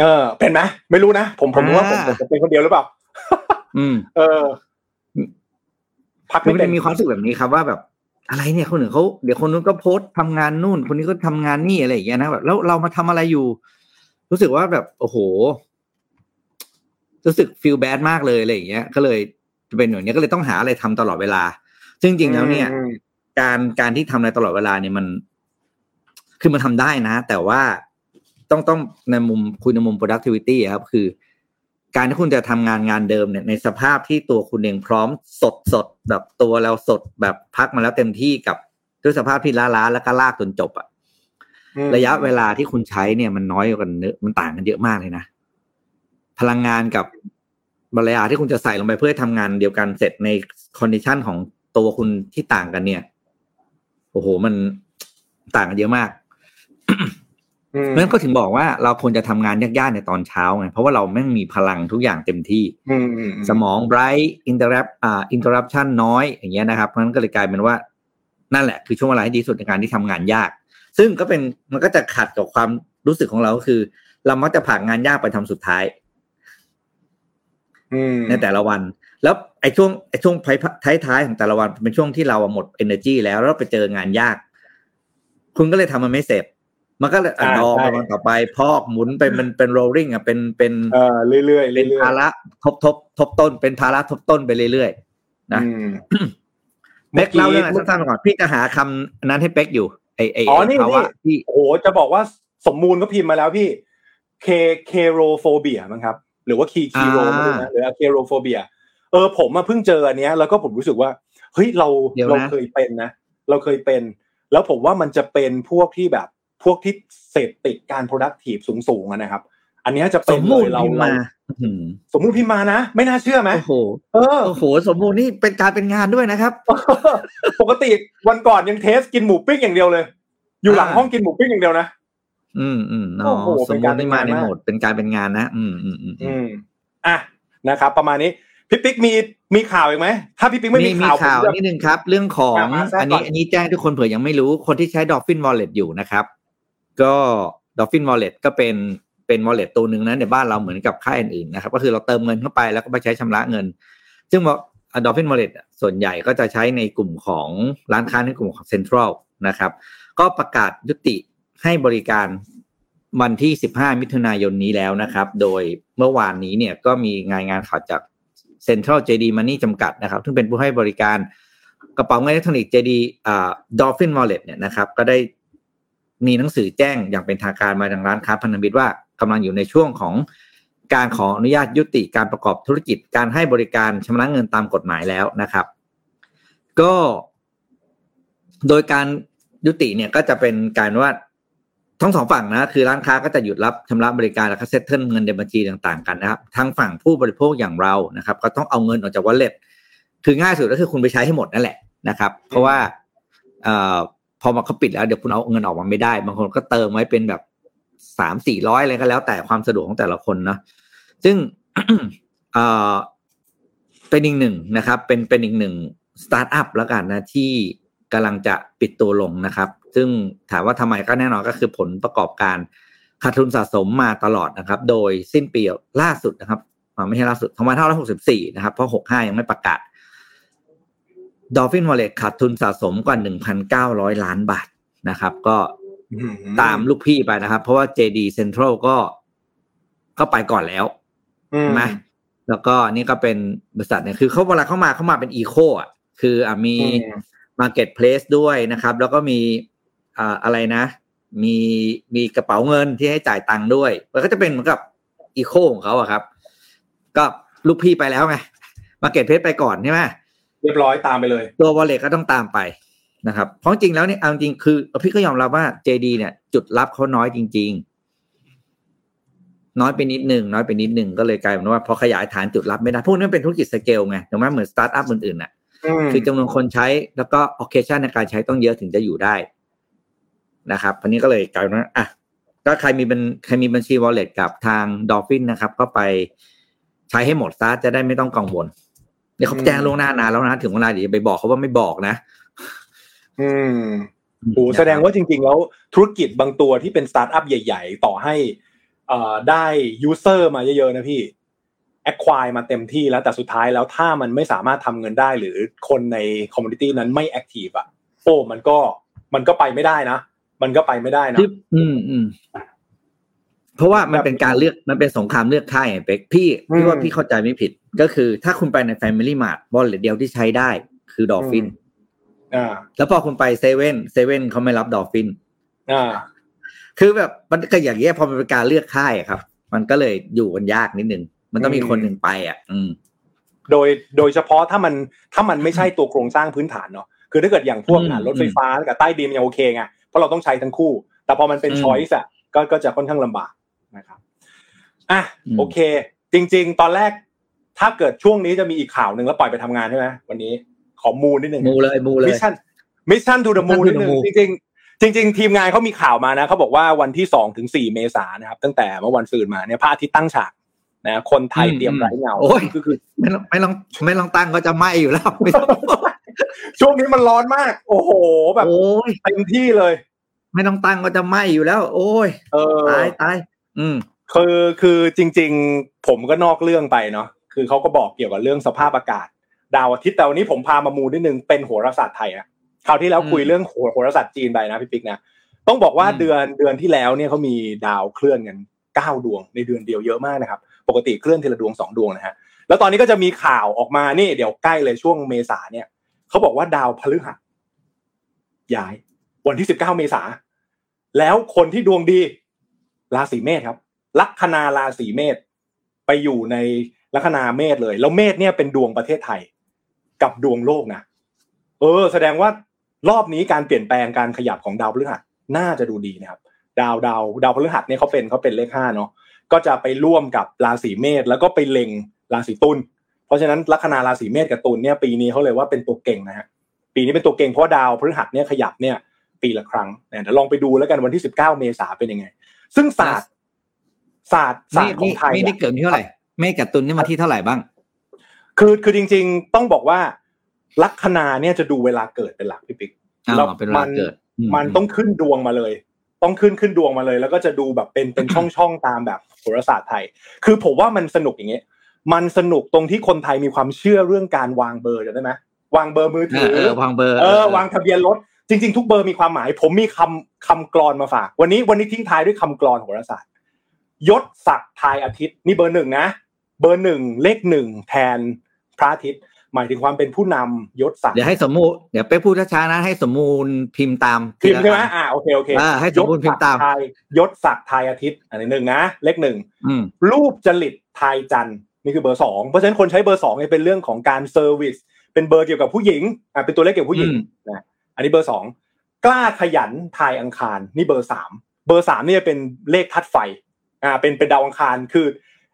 เออ เป็นไหมไม่รู้นะผมผมรู้ว่าผมอ่าผมจะเป็นคนเดียวหรือเปล่า อืม เออพักมัไม่นเป็จะนมีความรู้สึกแบบนี้ครับว่าแบบอะไรเนี่ยคนอื่นเขาเดี๋ยวคนนู้นก็โพสต์ทำงานนู่น คนนี้ก็ทำงานนี่อะไรอย่างเงี้ยนะแบบแล้วเรามาทำอะไรอยู่ รู้สึกว่าแบบ โอ้โห รู้สึกฟีลแบดมากเลยอะไรอย่างเงี้ย ก็เลย จะเป็นอย่างเนี้ยก็เลยต้องหาอะไรทำตลอดเวลา ซึ่งจริงๆแล้วเนี่ยอืมการการที่ทำอะไรตลอดเวลาเนี่ยมัน คือมันทำได้นะ แต่ว่าต้องต้องในมุมคุยในมุม productivity อะครับ คือ การที่คุณจะทำงานงานเดิมเนี่ย ในสภาพที่ตัวคุณเองพร้อมสดสดแบบตัวเราสดแบบพักมาแล้วเต็มที่กับด้วยสภาพที่ล้าๆแล้วก็ลากจนจบอะอืมระยะเวลาที่คุณใช้เนี่ยมันน้อยกันเนอะมันต่างกันเยอะมากเลยนะพลังงานกับ เวลาที่คุณจะใส่ลงไปเพื่อให้ทำงานเดียวกันเสร็จใน condition ของตัวคุณที่ต่างกันเนี่ย โอ้โห มันต่างกันเยอะมากอืมเพราะฉะนั้นก็ถึงบอกว่าเราควรจะทำงานยากๆในตอนเช้าไงเพราะว่าเรายังมีพลังทุกอย่างเต็มที่อืมอืมอืมสมอง bright interrupt อ่า interruption น้อยอย่างเงี้ยนะครับเพราะฉะนั้นก็เลยกลายเป็นว่า นั่นแหละ คือช่วงเวลาที่ดีที่สุดในการที่ทำงานยาก ซึ่งก็เป็นมันก็จะขัดกับความรู้สึกของเราก็คือ เรามักจะผลักงานยากไปทำสุดท้ายอืม ในแต่ละวัน แล้วไอ้ช่วงไอ้ช่วงท้ายท้ายๆของแต่ละวันเป็นช่วงที่เราหมด energy แล้วแล้วเราไปเจองานยาก คุณก็เลยทำมันไม่เสร็จ มันก็เลยอะดองไปวันต่อไป พอกหมุนไปมันเป็น rolling อะเป็นเป็นเออเรื่อยๆเรื่อยๆเป็นภาระทบทบทบต้น เป็นภาระทบต้นไปเรื่อยๆนะอืมเป๊กเล่าเรื่องอะไรสั้นๆก่อนพี่จะหาคำนั้นให้เป๊กอยู่ไอไออ๋อนี่ภาวะนี่ที่โอ้โหจะบอกว่าสมมูลก็พิมพ์มาแล้วพี่เคเคโรโฟเบียมั้งครับ หรือว่าคีคีโรไม่รู้นะหรือเคโรโฟเบียเอออผมมาเพิ่งเจออันเนี้ยแล้วก็ผมรู้สึกว่าเฮ้ยเราเดี๋ยวนะเราเคยเป็นนะ เราเคยเป็น แล้วผมว่ามันจะเป็นพวกที่แบบพวกที่เสพติดการ productive สูงๆอะนะครับ อันเนี้ยจะสเป็นมเลมูลยเราพิมพ์เรามาอื้อหือสมมุติพิมพ์มานะ ไม่น่าเชื่อไหมโอ้โหเออโอ้โห สมมูลนี่เป็นการเป็นงานด้วยนะครับ ปกติวันก่อนยังเทสกินหมูปิ้งอย่างเดียวเลย อยู่หลังอ่าห้องกินหมูปิ้งอย่างเดียวนะ อืมอืมโอ้อ๋อโหสมเป็นมูกาลรนี่มาในเป็นงานมากโหมดเป็นการเป็นงานนะ อืมอืมอืมอือืมมอะนะครับ ประมาณนี้พี่ปิ๊กมีมีข่าวอีกไหมถ้าพี่ปิ๊กไม่มีมีข่าวข่าวผมจะนิดนึงครับ เรื่องของอะมาแทรกอันนี้ก่อนอันนี้แจ้งทุกคนเผื่อยังไม่รู้คนที่ใช้ Dolphin Wallet อยู่นะครับ ก็ Dolphin Wallet ก็เป็นเป็น wallet ตัวหนึ่งนะในบ้านเราเหมือนกับค่ายอื่นๆนะครับ ก็คือเราเติมเงินเข้าไปแล้วก็ไปใช้ชำระเงิน ซึ่งว่า Dolphin Wallet อะส่วนใหญ่ก็จะใช้ในกลุ่มของร้านค้าในกลุ่มของ Central นะครับ ก็ประกาศยุติ ให้บริการวันที่ 15 มิถุนายนนี้แล้วนะครับ โดยเมื่อวานนี้เนี่ยก็มีรายงานข่าวจาก Central JD Money จำกัดนะครับ ซึ่งเป็นผู้ให้บริการกระเป๋าเงินอิเล็กทรอนิกส์ JD อ่า Dolphin Wallet เนี่ยนะครับ ก็ได้มีหนังสือแจ้งอย่างเป็นทางการมาทางร้านค้าพันธมิตรว่ากำลังอยู่ในช่วงของการขออนุญาตยุติการประกอบธุรกิจการให้บริการชำระเงินตามกฎหมายแล้วนะครับ ก็ โดยการยุติเนี่ยก็จะเป็นการว่า ทั้งสองฝั่งนะคือร้านค้าก็จะหยุดรับชำระบริการแล้วก็เซ็ตเทิลเงินในบัญชีต่างๆกันนะครับทางฝั่งผู้บริโภคอย่างเรานะครับ ก็ต้องเอาเงินออกจากวอลเล็ตคือง่ายสุดก็คือคุณไปใช้ให้หมดนั่นแหละนะครับ เพราะว่าเอ่อพอมาเขาปิดแล้วเดี๋ยวคุณเอาเงินออกมาไม่ได้ บางคนก็เติมไว้เป็นแบบสามสี่ร้อยอะไรก็แล้ว แต่ความสะดวกของแต่ละคนเนาะซึ่งเอ่อเป็นอีกหนึ่งนะครับ เป็นเป็นอีกหนึ่งสตาร์ทอัพแล้วกันนะที่ กำลังจะปิดตัวลงนะครับ ซึ่งถามว่าทำไมก็แน่นอนก็คือผลประกอบการขาดทุนสะสมมาตลอดนะครับ โดยสิ้นปีล่าสุดนะครับอ่าไม่ใช่ล่าสุด2564นะครับ เพราะ 65 ยังไม่ประกาศ Dolphin Wallet ขาดทุนสะสมกว่า 1,900 ล้านบาทนะครับ ก็อืมตามลูกพี่ไปนะครับ เพราะว่า JD Central ก็ก็ไปก่อนแล้วอืมใช่ไหมแล้วก็นี่ก็เป็นบริษัทเนี่ยคือเขาเวลาเข้ามาเข้ามาเป็นอีโคอะ คืออะมีอืม Marketplace ด้วยนะครับ แล้วก็มีอ่าอะไรนะ มีมีกระเป๋าเงินที่ให้จ่ายตังค์ด้วย มันก็จะเป็นเหมือนกับอีโคของเขาอะครับ ก็ลูกพี่ไปแล้วไง Marketplace ไปก่อนใช่ไหมเรียบร้อยตามไปเลย ตัว wallet ก็ต้องตามไปนะครับเพราะจริงๆแล้วเนี่ยเอาจริงๆคือพี่ก็ยอมรับว่า JD เนี่ย จุดรับเขาน้อยจริง ๆ น้อยไปนิดหนึ่งน้อยไปนิดหนึ่งก็เลยกลายเป็นว่าพอขยายฐานจุดรับไม่ได้พวกนี้มันเป็นธุรกิจสเกลไงถูกไหมเหมือนสตาร์ทอัพอื่นๆน่ะ คือจำนวนคนใช้แล้วก็โอเคชั่นในการใช้ต้องเยอะถึงจะอยู่ได้นะครับอันนี้ก็เลยกลายเป็นว่าอะก็ใครมีเป็นใครมีบัญชี wallet กับทาง Dolphin นะครับ ก็ไปใช้ให้หมดซะจะได้ไม่ต้องกังวลเนี่ยเขาอืมแจ้งล่วงหน้านานแล้วนะถึงเวลาเดี๋ยวจะไปบอกเขาว่าไม่บอกนะ อืมโอ้แสดงว่าจริง ๆ แล้วธุรกิจบางตัวที่เป็นสตาร์ทอัพใหญ่ ๆ ต่อให้เอ่อได้ user มาเยอะๆนะพี่ acquire มาเต็มที่แล้วแต่สุดท้ายแล้วถ้ามันไม่สามารถทำเงินได้ หรือคนใน community นั้นไม่ active อะโอ้มันก็มันก็ไปไม่ได้นะ มันก็ไปไม่ได้นะที่อืมอืมเพราะว่ามันแบบเป็นการเลือกมันเป็นสงครามเลือกค่ายไงเป็กพี่อืมพี่ว่าพี่เข้าใจไม่ผิด ก็คือถ้าคุณไปใน Family Mart wallet เดียวที่ใช้ได้คือ Dolphin อ่า แล้วพอคุณไปเซเว่นเซเว่นเขาไม่รับ Dolphin อ่า คือแบบมันก็อย่างเงี้ยพอมันเป็นการเลือกค่ายอะครับ มันก็เลยอยู่กันยากนิดนึง มันต้องมีอืมคนหนึ่งไปอะ อืม โดยโดยเฉพาะถ้ามันถ้ามันไม่ใช่ตัวโครงสร้างพื้นฐานเนาะคือถ้าเกิดอย่างพวกอืมอะรถไฟฟ้ากับใต้ดินมันยังโอเคไงเพราะเราต้องใช้ทั้งคู่ แต่พอมันเป็นอืม choice อะก็ก็จะค่อนข้างลำบากนะครับอะอืมโอเค จริง ๆ ตอนแรก ถ้าเกิดช่วงนี้จะมีอีกข่าวหนึ่งแล้วปล่อยไปทำงานใช่ไหมวันนี้ขอมูลนิดหนึ่งมูเลยมูเลยมิชชั่นมิชชั่นทูเดอะมู Mission to นิด the นึง Moon จริงๆจริง ๆ ทีมงานเขามีข่าวมานะเขาบอกว่าวันที่สองถึงสี่เมษายนนะครับ ตั้งแต่เมื่อวันซืนมาเนี่ยพระอาทิตย์ตั้งฉาก นะคนไทยอืมเตรียมไร้เงาโอ้ยก็คือไม่ต้องไม่ลองไม่ลองตั้งก็จะไหมอยู่แล้วไม่ต้องช่วงนี้มันร้อนมาก โอ้โหแบบโอ้ยเต็มที่เลย ไม่ต้องตั้งก็จะไหมอยู่แล้ว โอ้ยเออตายตายอืมคือคือจริง ๆ ผมก็นอกเรื่องไปเนาะคือเขาก็บอกเกี่ยวกับเรื่องสภาพอากาศ ดาวอาทิตย์แต่วันนี้ผมพามามูนิดนึงเป็นโหราศาสตร์ไทยอะคราวที่แล้วอืมคุยเรื่องโหโหราศาสตร์จีนไปนะพี่ปิ๊กนะต้องบอกว่าอืมเดือนเดือนที่แล้วเนี่ยเขามีดาวเคลื่อนกันเก้าดวงในเดือนเดียวเยอะมากนะครับ ปกติเคลื่อนทีละดวงสองดวงนะฮะแล้วตอนนี้ก็จะมีข่าวออกมานี่เดี๋ยวใกล้เลยช่วงเมษาเนี่ยเขาบอกว่าดาวพฤหัสย้าย วันที่สิบเก้าเมษาแล้วคนที่ดวงดีราศีเมษครับ ลัคนาราศีเมษไปอยู่ในลัคนาเมษเลย แล้วเมษเนี่ยเป็นดวงประเทศไทย กับดวงโลกนะเออ แสดงว่ารอบนี้การเปลี่ยนแปลงการขยับของดาวพฤหัสน่าจะดูดีนะครับ ดาวดาวดาวพฤหัสเนี่ยเขาเป็นเขาเป็นเลขห้าเนาะ ก็จะไปร่วมกับราศีเมษแล้วก็ไปเล็งราศีตุลเพราะฉะนั้นลัคนาราศีเมษกับตุลเนี่ยปีนี้เขาเลยว่าเป็นตัวเก่งนะฮะปีนี้เป็นตัวเก่งเพราะดาวพฤหัสเนี่ยขยับเนี่ย ปีละครั้งเนี่ยเดี๋ยวลองไปดูแล้วกันวันที่สิบเก้าเมษาเป็นยังไง ซึ่งศาสตร์ศาสตร์ศาสตร์ของไทยไม่ได้เกิดที่เท่าไหร่เมฆกับตุลนี่มาที่เท่าไหร่บ้าง คือคือจริง ๆ ต้องบอกว่าลัคนาเนี่ยจะดูเวลาเกิดเป็นหลักพี่ปิ๊กอ๋อแล้วเป็นเวลาเกิดอืมันต้องขึ้นดวงมาเลย ต้องขึ้นขึ้นดวงมาเลย แล้วก็จะดูแบบเป็นเป็นช่องช่องๆตามแบบโหราศาสตร์ไทย คือผมว่ามันสนุกอย่างเงี้ยมันสนุกตรงที่คนไทยมีความเชื่อเรื่องการวางเบอร์จำได้ไหมวางเบอร์มือเอถืออเออวางเบอร์เออวางทะเบียนรถจริงๆทุกเบอร์มีความหมาย ผมมีคำคำกลอนมาฝาก วันนี้วันนี้ทิ้งท้ายด้วยคำกลอนโหราศาสตร์ยศศักดิ์ทายอาทิตย์นี่เบอร์หนึ่งนะ เบอร์หนึ่งเลขหนึ่งแทนพระอาทิตย์ หมายถึงความเป็นผู้นำยศศักดิ์เดี๋ยวให้สมมูลเดี๋ยวไปพูดช้าๆนะให้สมมูลพิมพ์ตามพิมพ์ใช่ไหมอ่าโอเคโอเคอ่าให้สมบูรณ์พิมพ์ตามยศศักดิ์ทายยศศักดิ์ทายอาทิตย์ อันนี้หนึ่งนะเลขหนึ่งอืมรูปจริตทายจันทร์นี่คือเบอร์สองเพราะฉะนั้นคนใช้เบอร์สองเนี่ยเป็นเรื่องของการ service เป็นเบอร์เกี่ยวกับผู้หญิงอ่าเป็นตัวเลขเกี่ยวกับผู้หญิงอืมนะอันนี้เบอร์สองกล้าขยันทายอังคารนี่เบอร์สามเบอร์สามเนี่ยเป็นเลขธาตุไฟอ่าเป็นเป็นดาวอังคารคือ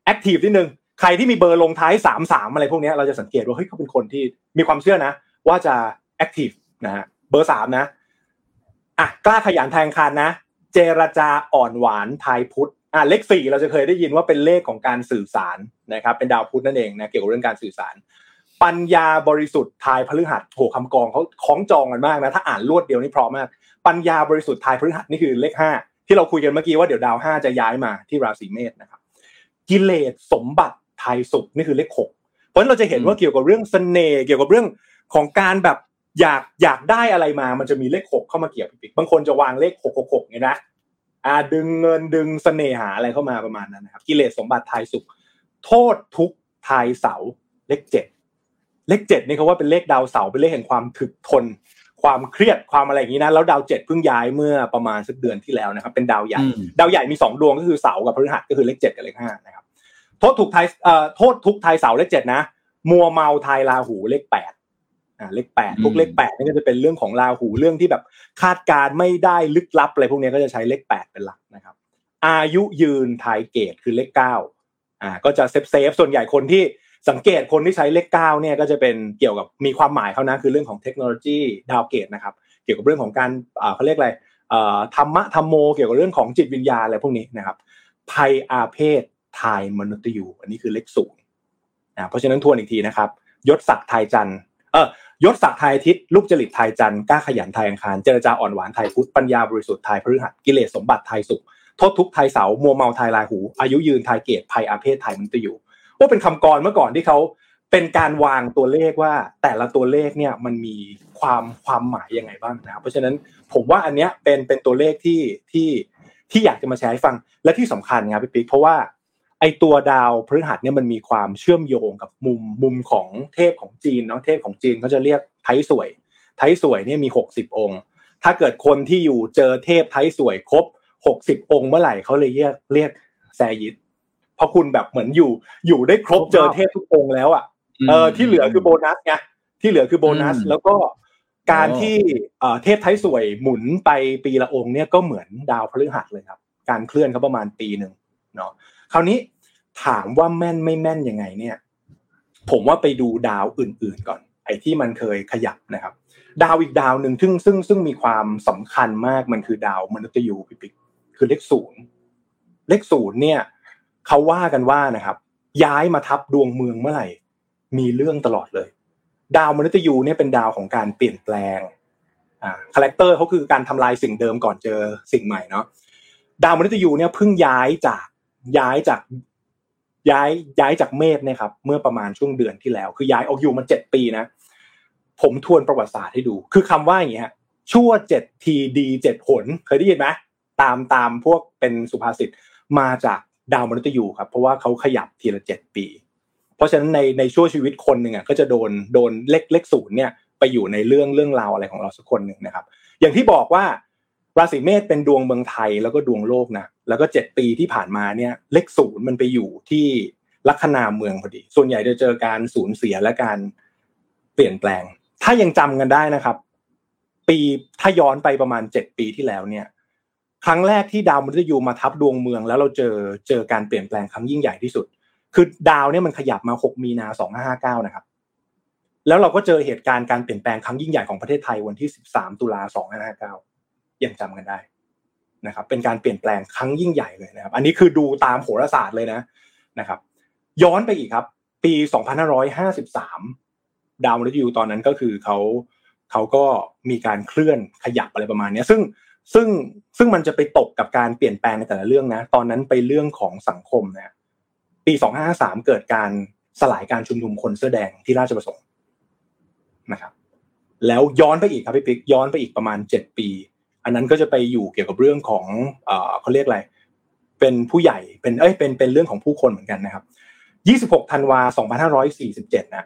active นิดนึง ใครที่มีเบอร์ลงท้ายสามสามอะไรพวกนี้เราจะสังเกตว่าเฮ้ยเขาเป็นคนที่มีความเชื่อนะ ว่าจะ activeนะฮะเบอร์สามนะอะกล้าขยันแทงคารนะ เจรจาอ่อนหวานทายพุทธอะเลขสี่เราจะเคยได้ยินว่าเป็นเลขของการสื่อสารนะครับเป็นดาวพุธนั่นเองนะเกี่ยวกับเรื่องการสื่อสาร ปัญญาบริสุทธิ์ทายพฤหัสโหคำกองเขาคล้องจองกันมากนะถ้าอ่านรวดเดียวนี่พราะมาก ปัญญาบริสุทธิ์ทายพฤหัสนี่คือเลขห้าที่เราคุยกันเมื่อกี้ว่าเดี๋ยวดาวห้าจะย้ายมาที่ราศีเมษนะครับกิเลสสมบัติ ทายสุขนี่คือเลขหกเพราะฉะนั้นเราจะเห็นว่าเกี่ยวกับเรื่องเสน่ห์เกี่ยวกับเรื่องของการแบบอยากอยากได้อะไรมา มันจะมีเลขหกเข้ามาเกี่ยวพี่ปิ๊กบางคนจะวางเลขหกหกหกไงนะอ่าดึงเงินดึงเสน่หาอะไรเข้ามาประมาณนั้นนะครับกิเลสสมบัติทายสุข โทษทุกข์ทายเสาเลขเจ็ดเลขเจ็ดนี่เขาว่าเป็นเลขดาวเสาร์เป็นเลขแห่งความถึกทน ความเครียดความอะไรอย่างนี้นะแล้วดาวเจ็ดเพิ่งย้ายเมื่อประมาณสักเดือนที่แล้วนะครับ เป็นดาวใหญ่อืมดาวใหญ่มีสองดวงก็คือเสาร์กับพฤหัสก็คือเลขเจ็ดกับเลขห้านะครับ โทษถูกทายเอ่อโทษทุกข์ทายเสาร์เลขเจ็ดนะ มัวเมาทายราหูเลขแปดอ่าเลขแปดพวกเลขแปดนี่ก็จะเป็นเรื่องของราหูเรื่องที่แบบคาดการณ์ไม่ได้ลึกลับอะไรพวกนี้ก็จะใช้เลขแปดเป็นหลักนะครับ อายุยืนทายเกตุคือเลขเก้าอ่าก็จะ safe safe ส่วนใหญ่คนที่สังเกตคนที่ใช้เลขเก้าเนี่ยก็จะเป็นเกี่ยวกับมีความหมายเขานะคือเรื่องของเทคโนโลยีดาวเกตุนะครับ เกี่ยวกับเรื่องของการอ่าเขาเรียกอะไรเอ่อธรรมะธรรมโมเกี่ยวกับเรื่องของจิตวิญญาณอะไรพวกนี้นะครับภัยอาเพศ ทายมนุษย์ยูอันนี้คือเลขศูนย์นะเพราะฉะนั้นทวนอีกทีนะครับ ยศศักดิ์ทายจันทร์เออยศศักดิ์ทายอาทิตย์ลูกจริตทายจันทร์กล้าขยันทายอังคารเจรจาอ่อนหวานทายพุธปัญญาบริสุทธิ์ทายพฤหัสกิเลสสมบัติทายสุขโทษทุกข์ไทยเสามัวเมาไทยลายหู อายุยืนไทยเกตภัยอาเพศไทยมนตอยู่ว่าเป็นคำกรเมื่อก่อนที่เขาเป็นการวางตัวเลขว่าแต่ละตัวเลขเนี่ยมันมีความความหมายยังไงบ้างนะครับเพราะฉะนั้นผมว่าอันเนี้ยเป็นเป็นตัวเลขที่ที่ที่อยากจะมาแชร์ให้ฟังและที่สำคัญครับพี่ปิ๊กเพราะว่า ไอตัวดาวพฤหัสเนี่ยมันมีความเชื่อมโยงกับมุมมุมของเทพของจีนเนาะเทพของจีนเขาจะเรียกไทยสวย ไทยสวยเนี่ยมีหกสิบองค์ ถ้าเกิดคนที่อยู่เจอเทพไทยสวยครบหกสิบองค์เมื่อไหร่เขาเลยเรียกเรียกแซยิดเพราะคุณแบบเหมือนอยู่อยู่ได้ครบเจอเทพทุกองค์แล้วอะเออที่เหลือคือโบนัสไงที่เหลือคือโบนัสอืมแล้วก็การอ๋อที่เอ่อเทพไทยสวยหมุนไปปีละองค์เนี่ยก็เหมือนดาวพฤหัสเลยครับ การเคลื่อนเขาประมาณปีหนึ่งเนาะ คราวนี้ถามว่าแม่นไม่แม่นยังไงเนี่ย ผมว่าไปดูดาวอื่น ๆก่อน ไอ้ที่มันเคยขยับนะครับ ดาวอีกดาวหนึ่งซึ่งซึ่งซึ่งมีความสำคัญมากมันคือดาวมนุษย์ยูพิปิกคือเลขศูนย์เลขศูนย์เนี่ยเขาว่ากันว่านะครับ ย้ายมาทับดวงเมืองเมื่อไหร่ มีเรื่องตลอดเลย ดาวมนุษย์ยูเนี่ยเป็นดาวของการเปลี่ยนแปลงอ่า character เขาคือการทำลายสิ่งเดิมก่อนเจอสิ่งใหม่เนาะดาวมนุษย์ยูเนี่ยเพิ่งย้ายจาก ย้ายจากย้ายย้ายจากเมษเนี่ยครับเมื่อประมาณช่วงเดือนที่แล้ว คือย้ายออกอยู่มาเจ็ดปีนะ ผมทวนประวัติศาสตร์ให้ดู คือคำว่าอย่างเงี้ยชั่วเจ็ดทีดีเจ็ดหนเคยได้ยินไหมตามตามพวกเป็นสุภาษิตมาจากดาวมนุษย์ยูครับ เพราะว่าเขาขยับทีละเจ็ดปี เพราะฉะนั้นในในช่วงชีวิตคนหนึ่งอะก็จะโดนโดนเลขเลขศูนย์เนี่ยไปอยู่ในเรื่องเรื่องราวอะไรของเราสักคนหนึ่งนะครับ อย่างที่บอกว่า ราศีเมษเป็นดวงเมืองไทยแล้วก็ดวงโลกนะแล้วก็เจ็ดปีที่ผ่านมาเนี่ยเลขศูนย์มันไปอยู่ที่ลัคนาเมืองพอดี ส่วนใหญ่จะเจอการสูญเสียและการเปลี่ยนแปลง ถ้ายังจำกันได้นะครับ ปีถ้าย้อนไปประมาณเจ็ดปีที่แล้วเนี่ย ครั้งแรกที่ดาวมฤตยูมาทับดวงเมือง แล้วเราเจอเจอการเปลี่ยนแปลงครั้งยิ่งใหญ่ที่สุด คือดาวเนี่ยมันขยับมาหกมีนาสองห้าห้าเก้านะครับ แล้วเราก็เจอเหตุการณ์การเปลี่ยนแปลงครั้งยิ่งใหญ่ของประเทศไทยวันที่สิบสามตุลาสองห้าห้าเก้า ยังจำกันได้นะครับ เป็นการเปลี่ยนแปลงครั้งยิ่งใหญ่เลยนะครับ อันนี้คือดูตามโหราศาสตร์เลยนะนะครับ ย้อนไปอีกครับ ปีสองพันห้าร้อยห้าสิบสามดาวมฤตยูตอนนั้นก็คือเขาเขาก็มีการเคลื่อนขยับอะไรประมาณนี้ซึ่งซึ่งซึ่งมันจะไปตกกับการเปลี่ยนแปลงในแต่ละเรื่องนะ ตอนนั้นไปเรื่องของสังคมนะปีสองห้าสามเกิดการสลายการชุมนุมคนเสื้อแดงที่ราชประสงค์นะครับ แล้วย้อนไปอีกครับพี่ปิ๊กย้อนไปอีกประมาณเจ็ดปี อันนั้นก็จะไปอยู่เกี่ยวกับเรื่องของเขาเรียกอะไร เป็นผู้ใหญ่เป็นเอ้ยเป็นเป็นเรื่องของผู้คนเหมือนกันนะครับยี่สิบหกธันวาสองพันห้าร้อยสี่สิบเจ็ดนะ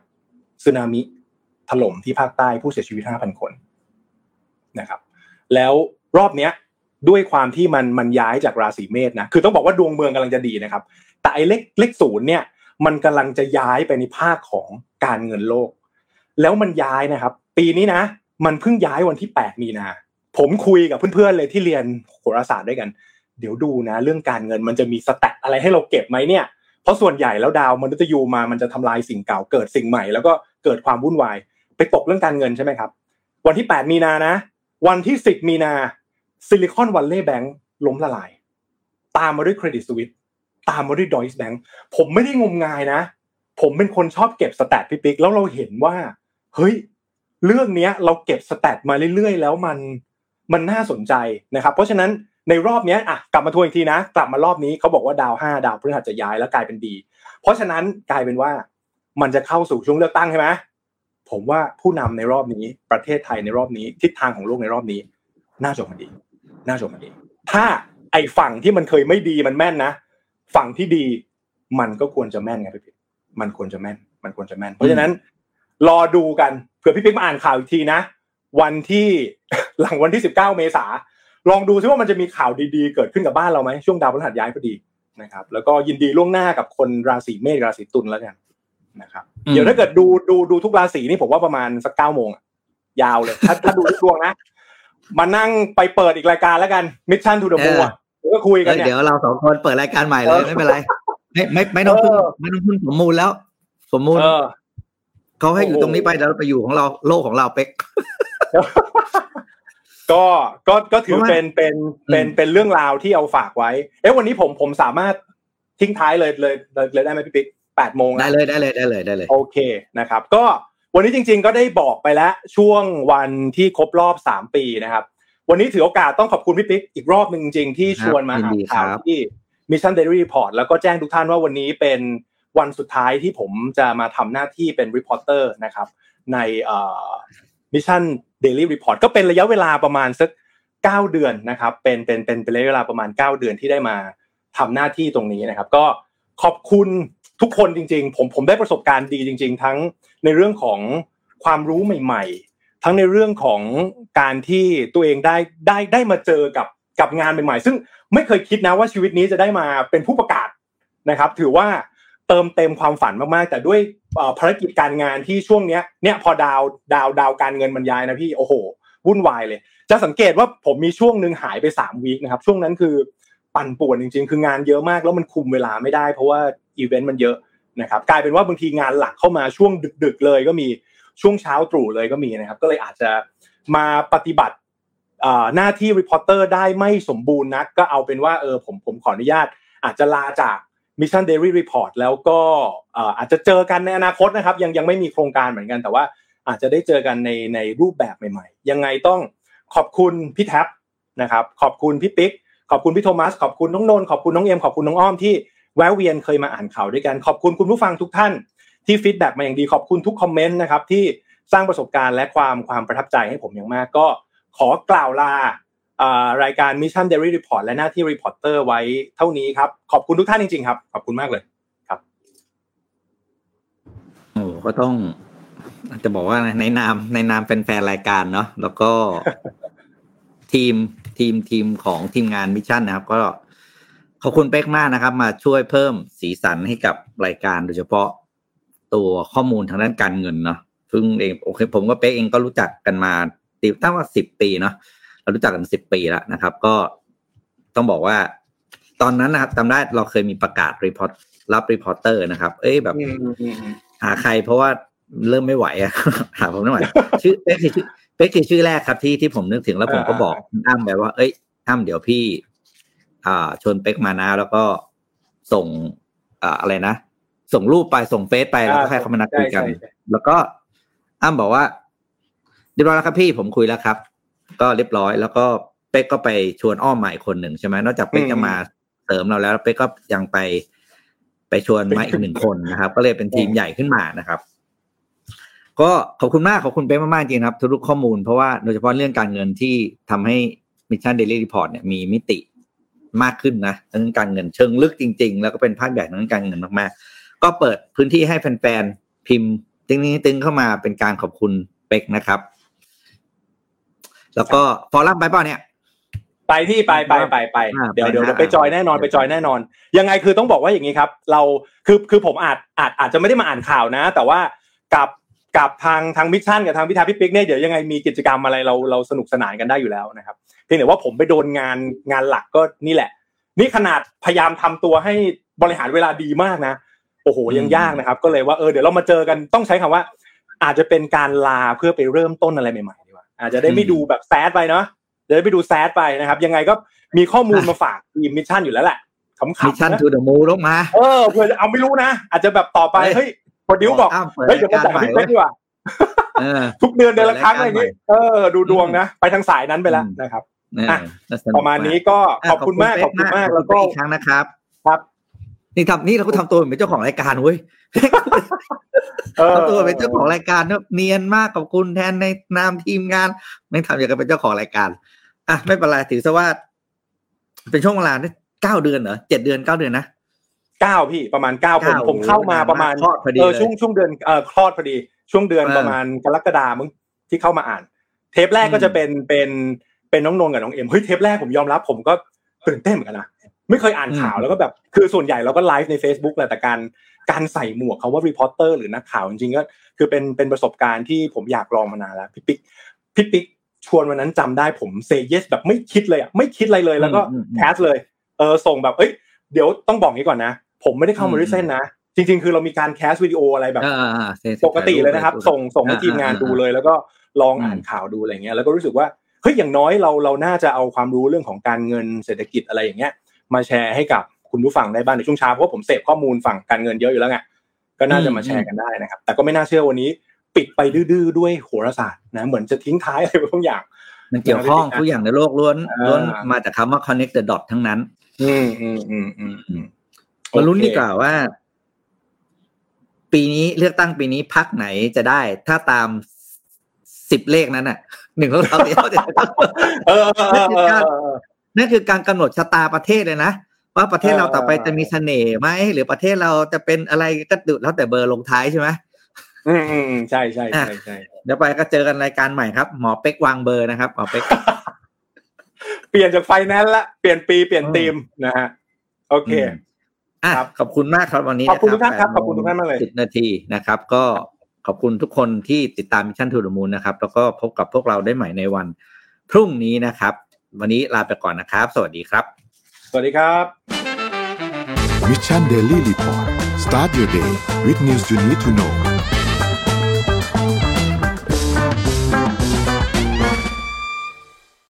สึนามิถล่มที่ภาคใต้ผู้เสียชีวิตห้าพันคนนะครับ แล้วรอบเนี้ยด้วยความที่มันมันย้ายจากราศีเมษนะคือต้องบอกว่าดวงเมืองกำลังจะดีนะครับ แต่ไอ้เลขเลขศูนย์เนี่ย มันกำลังจะย้ายไปในภาคของการเงินโลก แล้วมันย้ายนะครับ ปีนี้นะ มันเพิ่งย้ายวันที่แปดมีนา ผมคุยกับเพื่อนๆเลยที่เรียนโหราศาสตร์ด้วยกัน เดี๋ยวดูนะ เรื่องการเงินมันจะมี stat อะไรให้เราเก็บไหมเนี่ย เพราะส่วนใหญ่แล้วดาวมนุษย์ยูมามันจะทำลายสิ่งเก่าเกิดสิ่งใหม่ แล้วก็เกิดความวุ่นวาย ไปตกเรื่องการเงินใช่ไหมครับ วันที่แปดมีนานะ วันที่สิบมีนา Silicon Valley Bank ล้มละลาย ตามมาด้วย Credit Suisse ตามมาด้วย Deutsche Bank ผมไม่ได้งมงายนะ ผมเป็นคนชอบเก็บ stat พี่ปิ๊กแล้วเราเห็นว่า เฮ้ย เรื่องเนี้ย เราเก็บ stat มาเรื่อยๆ แล้วมัน มันน่าสนใจนะครับ เพราะฉะนั้นในรอบนี้อะกลับมาทวนอีกทีนะ กลับมารอบนี้เขาบอกว่าดาวห้าดาวพฤหัสจะย้ายแล้วกลายเป็นดี เพราะฉะนั้นกลายเป็นว่ามันจะเข้าสู่ช่วงเลือกตั้งใช่ไหมผมว่าผู้นำในรอบนี้ประเทศไทยในรอบนี้ทิศทางของโลกในรอบนี้ น่าจบมันดี น่าจบมันดี ถ้าไอ้ฝั่งที่มันเคยไม่ดีมันแม่นนะ ฝั่งที่ดีมันก็ควรจะแม่นไงพี่ปิ๊กมันควรจะแม่น มันควรจะแม่น เพราะฉะนั้น รอดูกันเผื่อพี่ปิ๊กมาอ่านข่าวอีกทีนะ วันที่หลังวันที่สิบเก้าเมษาลองดูซิว่ามันจะมีข่าวดีๆ เกิดขึ้นกับบ้านเราไหมช่วงดาวพฤหัสย้ายพอดีนะครับ แล้วก็ยินดีล่วงหน้ากับคนราศีเมษราศีตุลแล้วกันนะครับอืมเดี๋ยวถ้าเกิดดูดูดูทุกราศีนี่ผมว่าประมาณสักเก้าโมงอะยาวเลย ถ้าถ้าดูทุกดวงนะมานั่งไปเปิดอีกรายการแล้วกัน Mission To The มูอะเดี๋ยวก็คุยกันเอ้ยเนี่ยเดี๋ยวเราสองคนเปิดรายการใหม่เลยไม่เป็นไรไม่ไม่ไม่ต้องพึ่งเออไม่ต้องพึ่งสมมูลแล้ว สมมูลเออเขาให้อยู่โอ้โหตรงนี้ไปเดี๋ยวเราไปอยู่ของเราโลกของเราเป๊ก ก็ก็ก็ถือเพราะว่าเป็นเป็นเป็นอืมเป็นเรื่องราวที่เอาฝากไว้ เอ๊ะวันนี้ผมผมสามารถทิ้งท้ายเลยเลยเลยเลยได้ไหมพี่ปิ๊กแปดโมงได้นะเลยได้เลยได้เลยได้เลยโอเคนะครับ ก็วันนี้จริง ๆ ก็ได้บอกไปแล้วช่วงวันที่ครบรอบสามปีนะครับ วันนี้ถือโอกาสต้องขอบคุณพี่ปิ๊กอีกรอบหนึ่งจริง ๆ ที่ชวนมาครับอ่านยินดีข่าวครับที่ Mission Daily Report แล้วก็แจ้งทุกท่านว่าวันนี้เป็นวันสุดท้ายที่ผมจะมาทำหน้าที่เป็น reporter นะครับ ในเอ่อ Mission Daily Report ก็เป็นระยะเวลาประมาณสักเก้าเดือนนะครับเป็นเป็นเป็นเป็นระยะเวลาประมาณเก้าเดือนที่ได้มาทำหน้าที่ตรงนี้นะครับ ก็ขอบคุณทุกคนจริง ๆ ผมผมได้ประสบการณ์ดีจริง ๆ ทั้งในเรื่องของความรู้ใหม่ ๆ ทั้งในเรื่องของการที่ตัวเองได้ได้ได้มาเจอกับกับงานใหม่ๆ ซึ่งไม่เคยคิดนะว่าชีวิตนี้จะได้มาเป็นผู้ประกาศนะครับ ถือว่า เติมเต็มความฝันมากๆ แต่ด้วยภารกิจการงานที่ช่วงเนี้ยเนี่ยพอดาวดาวดาวการเงินบรรยายนะพี่โอ้โหวุ่นวายเลย จะสังเกตว่าผมมีช่วงหนึ่งหายไปสามวีคนะครับช่วงนั้นคือปั่นป่วนจริง ๆ คืองานเยอะมากแล้วมันคุมเวลาไม่ได้ เพราะว่าอีเวนต์มันเยอะนะครับกลายเป็นว่าบางทีงานหลักเข้ามาช่วงดึก ๆ เลยก็มีช่วงเช้าตรู่เลยก็มีนะครับก็เลยอาจจะมาปฏิบัติหน้าที่ reporter ได้ไม่สมบูรณ์นักก็เอาเป็นว่าเออผมผมขออนุญาต อาจจะลาจาก Mission Daily Report แล้วก็อาจจะเจอกันในอนาคตนะครับ ยังยังไม่มีโครงการเหมือนกัน แต่ว่าอาจจะได้เจอกันในในรูปแบบใหม่ๆ ยังไงต้องขอบคุณพี่แท็บนะครับ ขอบคุณพี่ปิ๊กขอบคุณพี่โทมัส ขอบคุณน้องนนขอบคุณน้องเอ็มขอบคุณน้องอ้อมที่แวะเวียนเคยมาอ่านข่าวด้วยกัน ขอบคุณคุณผู้ฟังทุกท่านที่ feedback มาอย่างดีขอบคุณทุกคอมเมนต์นะครับที่สร้างประสบการณ์และความความประทับใจให้ผมอย่างมากก็ขอกล่าวลา รายการ Mission Daily Report และหน้าที่ reporter ไว้เท่านี้ครับ ขอบคุณทุกท่านจริงๆครับ ขอบคุณมากเลยโอ้ก็ต้องอาจจะบอกว่าในนามในนามเป็นแฟนรายการเนาะแล้วก็ทีมทีมทีมของทีมงาน Mission นะครับ ก็ขอบคุณเป๊กมากนะครับ มาช่วยเพิ่มสีสันให้กับรายการโดยเฉพาะตัวข้อมูลทางด้านการเงินเนาะซึ่งเองโอเคผมกับเป๊กเองก็รู้จักกันมาตีตั้งว่าสิบปีเนาะ เรารู้จักกันสิบปีแล้วนะครับ ก็ต้องบอกว่า ตอนนั้นนะครับจำได้เราเคยมีประกาศ report รับ reporter นะครับ เอ้ยแบบอืมอืมอืมอืมหาใครเพราะว่าเริ่มไม่ไหวอะหาผมไม่ไหวชื่อเป๊กคือชื่อเป๊กคือชื่อแรกครับที่ที่ผมนึกถึงแล้วผมก็บอกอ้ำแบบว่า เอ้ยอ้ำเดี๋ยวพี่ อ่าชวนเป๊กมานะแล้วก็ส่งอ่าอะไรนะส่งรูปไปส่งเฟซไปแล้วก็ให้เขามานัดคุยกันใช่ใช่แล้วก็อ้ำบอกว่าเรียบร้อยแล้วครับพี่ผมคุยแล้วครับ ก็เรียบร้อย แล้วก็เป๊กก็ไปชวนอ้อมใหม่คนหนึ่งใช่ไหมนอกจากเป๊กจะมาเสริมเราแล้วเป๊กก็ยังไปไปชวนมาอีกหนึ่งคนนะครับ ก็เลยเป็นทีมใหญ่ขึ้นมานะครับ ก็ขอบคุณมากขอบคุณเป๊กมากๆจริงครับ ทุกๆข้อมูลเพราะว่าโดยเฉพาะเรื่องการเงินที่ทำให้ Mission Daily Report เนี่ยมีมิติมากขึ้นนะเรื่องการเงินเชิงลึกจริง ๆ แล้วก็เป็นภาคใหญ่เรื่องการเงินมากๆ ก็เปิดพื้นที่ให้แฟนๆพิมพ์ตึงนี้ตึงเข้ามาเป็นการขอบคุณเป๊กนะครับ แล้วก็ forum ไปเปล่าเนี่ยไปที่ไปไปไปไปอ่าเดี๋ยวไปเดี๋ยวนะเดี๋ยวไปจอยแน่นอนไปจอยแน่นอน ยังไงคือต้องบอกว่าอย่างนี้ครับ เราคือคือผมอาจอาจอาจจะไม่ได้มาอ่านข่าวนะ แต่ว่ากับกับทางทาง Mission กับทางพี่แท็บพี่ปิ๊กเนี่ยเดี๋ยวยังไงมีกิจกรรมอะไรเราเราสนุกสนานกันได้อยู่แล้วนะครับเพียงแต่ว่าผมไปโดนงานงานหลักก็นี่แหละ นี่ขนาดพยายามทำตัวให้บริหารเวลาดีมากนะ โอ้โหยังยากนะครับ ก็เลยว่าเออเดี๋ยวเรามาเจอกันต้องใช้คำว่า อาจจะเป็นการลาเพื่อไปเริ่มต้นอะไรใหม่ๆดีกว่า อาจจะได้ไม่ดูแบบ sad ไปเนาะจะได้ไม่ดูแซดไปนะครับ ยังไงก็มีข้อมูลมาฝากทีมมิชชั่นอยู่แล้วแหละขำมิชชั่นๆนะทูเดอะมูลงมาเออเผื่อจะเอาไม่รู้นะอาจจะแบบต่อไปเฮ้เฮ้ยยโปรดิวบอกอ้าวเปิดเฮ้ยเดี๋ยวมาราจ่ายยการพี่เป๊กดีกว่าเออทุกเดือนเดือนละครั้งอะไรอย่างงี้เปิดรายการใหม่เออ ดูดวงนะ ไปทางสายนั้นไปแล้วอืมนะครับเอออะน่สกประมาณนี้ก็ขอบคุณมากขอบคุณมากขแล้อบวคุณก็เป๊กอีกครั้งนะครับ ครับ นี่ทำนี่เราก็ทำตัวเหมือนเจ้าของรายการเว้ยเออทำตัวเป็นเจ้าของรายการเนอะเนียนมากขอบคุณแทนในนามทีมงาน ไม่ทำอย่างกับเป็นเจ้าของรายการอะไม่เป็นไรถือซะว่า เป็นช่วงเวลาเก้าเดือนเหรอเจ็ดเดือนเก้าเดือนนะเก้าพี่ประมาณเก้าผมเก้าผมเข้ามาประมาณคลอดพอดีเออเลยช่วงช่วงเดือนเออคลอดพอดี ช่วงเดือนเออประมาณกรกฎามึงที่เข้ามาอ่าน เทปแรกก็อืมจะเป็นเป็นเป็นน้องนนท์กับน้องเอ็มเฮ้ยเทปแรกผมยอมรับผมก็ตื่นเต้นเหมือนกันนะ ไม่เคยอ่านข่าวแล้วก็แบบคือส่วนใหญ่เราก็ไลฟ์ใน Facebook แหละแต่การการใส่หมวกคำว่า reporter หรือนักข่าวจริงๆก็คือเป็นเป็นประสบการณ์ที่ผมอยากลองมานานแล้วพี่ปิ๊กพี่ปิ๊กชวนวันนั้นจำได้ผม say yes แบบไม่คิดเลยอะไม่คิดอะไรเลยแล้วก็อืมอืมอืม cast เลยเออส่งแบบเอ้ยเดี๋ยวต้องบอกงี้ก่อนนะ ผมไม่ได้เข้ามาด้วยเส้นนะ จริง ๆ คือเรามีการ cast วิดีโออะไรแบบอ่าอ่าเซฟปกติเลยนะครับ ส่งส่งให้อ่าทีมงานอ่าดูเลย แล้วก็ลองอ่านอืมข่าวดูอะไรเงี้ยแล้วก็รู้สึกว่าเฮ้ยอย่างน้อยเราเราน่าจะเอาความรู้เรื่องของการเงินเศรษฐกิจอะไรอย่างเงี้ย มาแชร์ให้กับคุณผู้ฟังได้บ้างในช่วงเช้าเพราะว่าผมเสพข้อมูลฝั่งการเงินเยอะอยู่แล้วไงก็น่าจะมาแชร์กันได้นะครับ แต่ก็ไม่น่าเชื่อวันนี้ปิดไปดื้อๆด้วยโหราศาสตร์นะเหมือนจะทิ้งท้ายอะไรบางอย่าง มันเกี่ยวข้องทุกอย่างในโลกล้วนอ่าล้วนมาจากคำว่า connect the dot ทั้งนั้น อืมอืมอืมอืมอืมมาลุ้นโอเคดีกว่าว่า ปีนี้เลือกตั้งปีนี้พักไหนจะได้ ถ้าตามสิบเลขนั้นน่ะหนึ่งของเราเดียวเออ เออเออเออเออนั่นคือการกำหนดชะตาประเทศเลยนะว่าประเทศเราเออต่อไปจะมีเสน่ห์ไหมหรือประเทศเราจะเป็นอะไรก็ดูแล้วแต่เบอร์ลงท้ายใช่ไหมอืมอืมอืมใช่ใช่ใช่ใช่เดี๋ยวไปก็เจอกันรายการใหม่ครับ หมอเป๊กวางเบอร์นะครับหมอเป๊กเปลี่ยนจากไฟแนนซ์ละเปลี่ยนปีเปลี่ยนธีมนะฮะโอเคอืมอะครับขอบคุณมากครับวันนี้ขอบคุณทุกท่านครับแปดขอบคุณทุกท่านมากเลยสิบนาทีนะครับ ก็ขอบคุณทุกคนที่ติดตาม Mission To The Moon นะครับ แล้วก็พบกับพวกเราได้ใหม่ในวันพรุ่งนี้นะครับ วันนี้ลาไปก่อนนะครับ สวัสดีครับ สวัสดีครับ Mission Daily Report start your day with news you need to know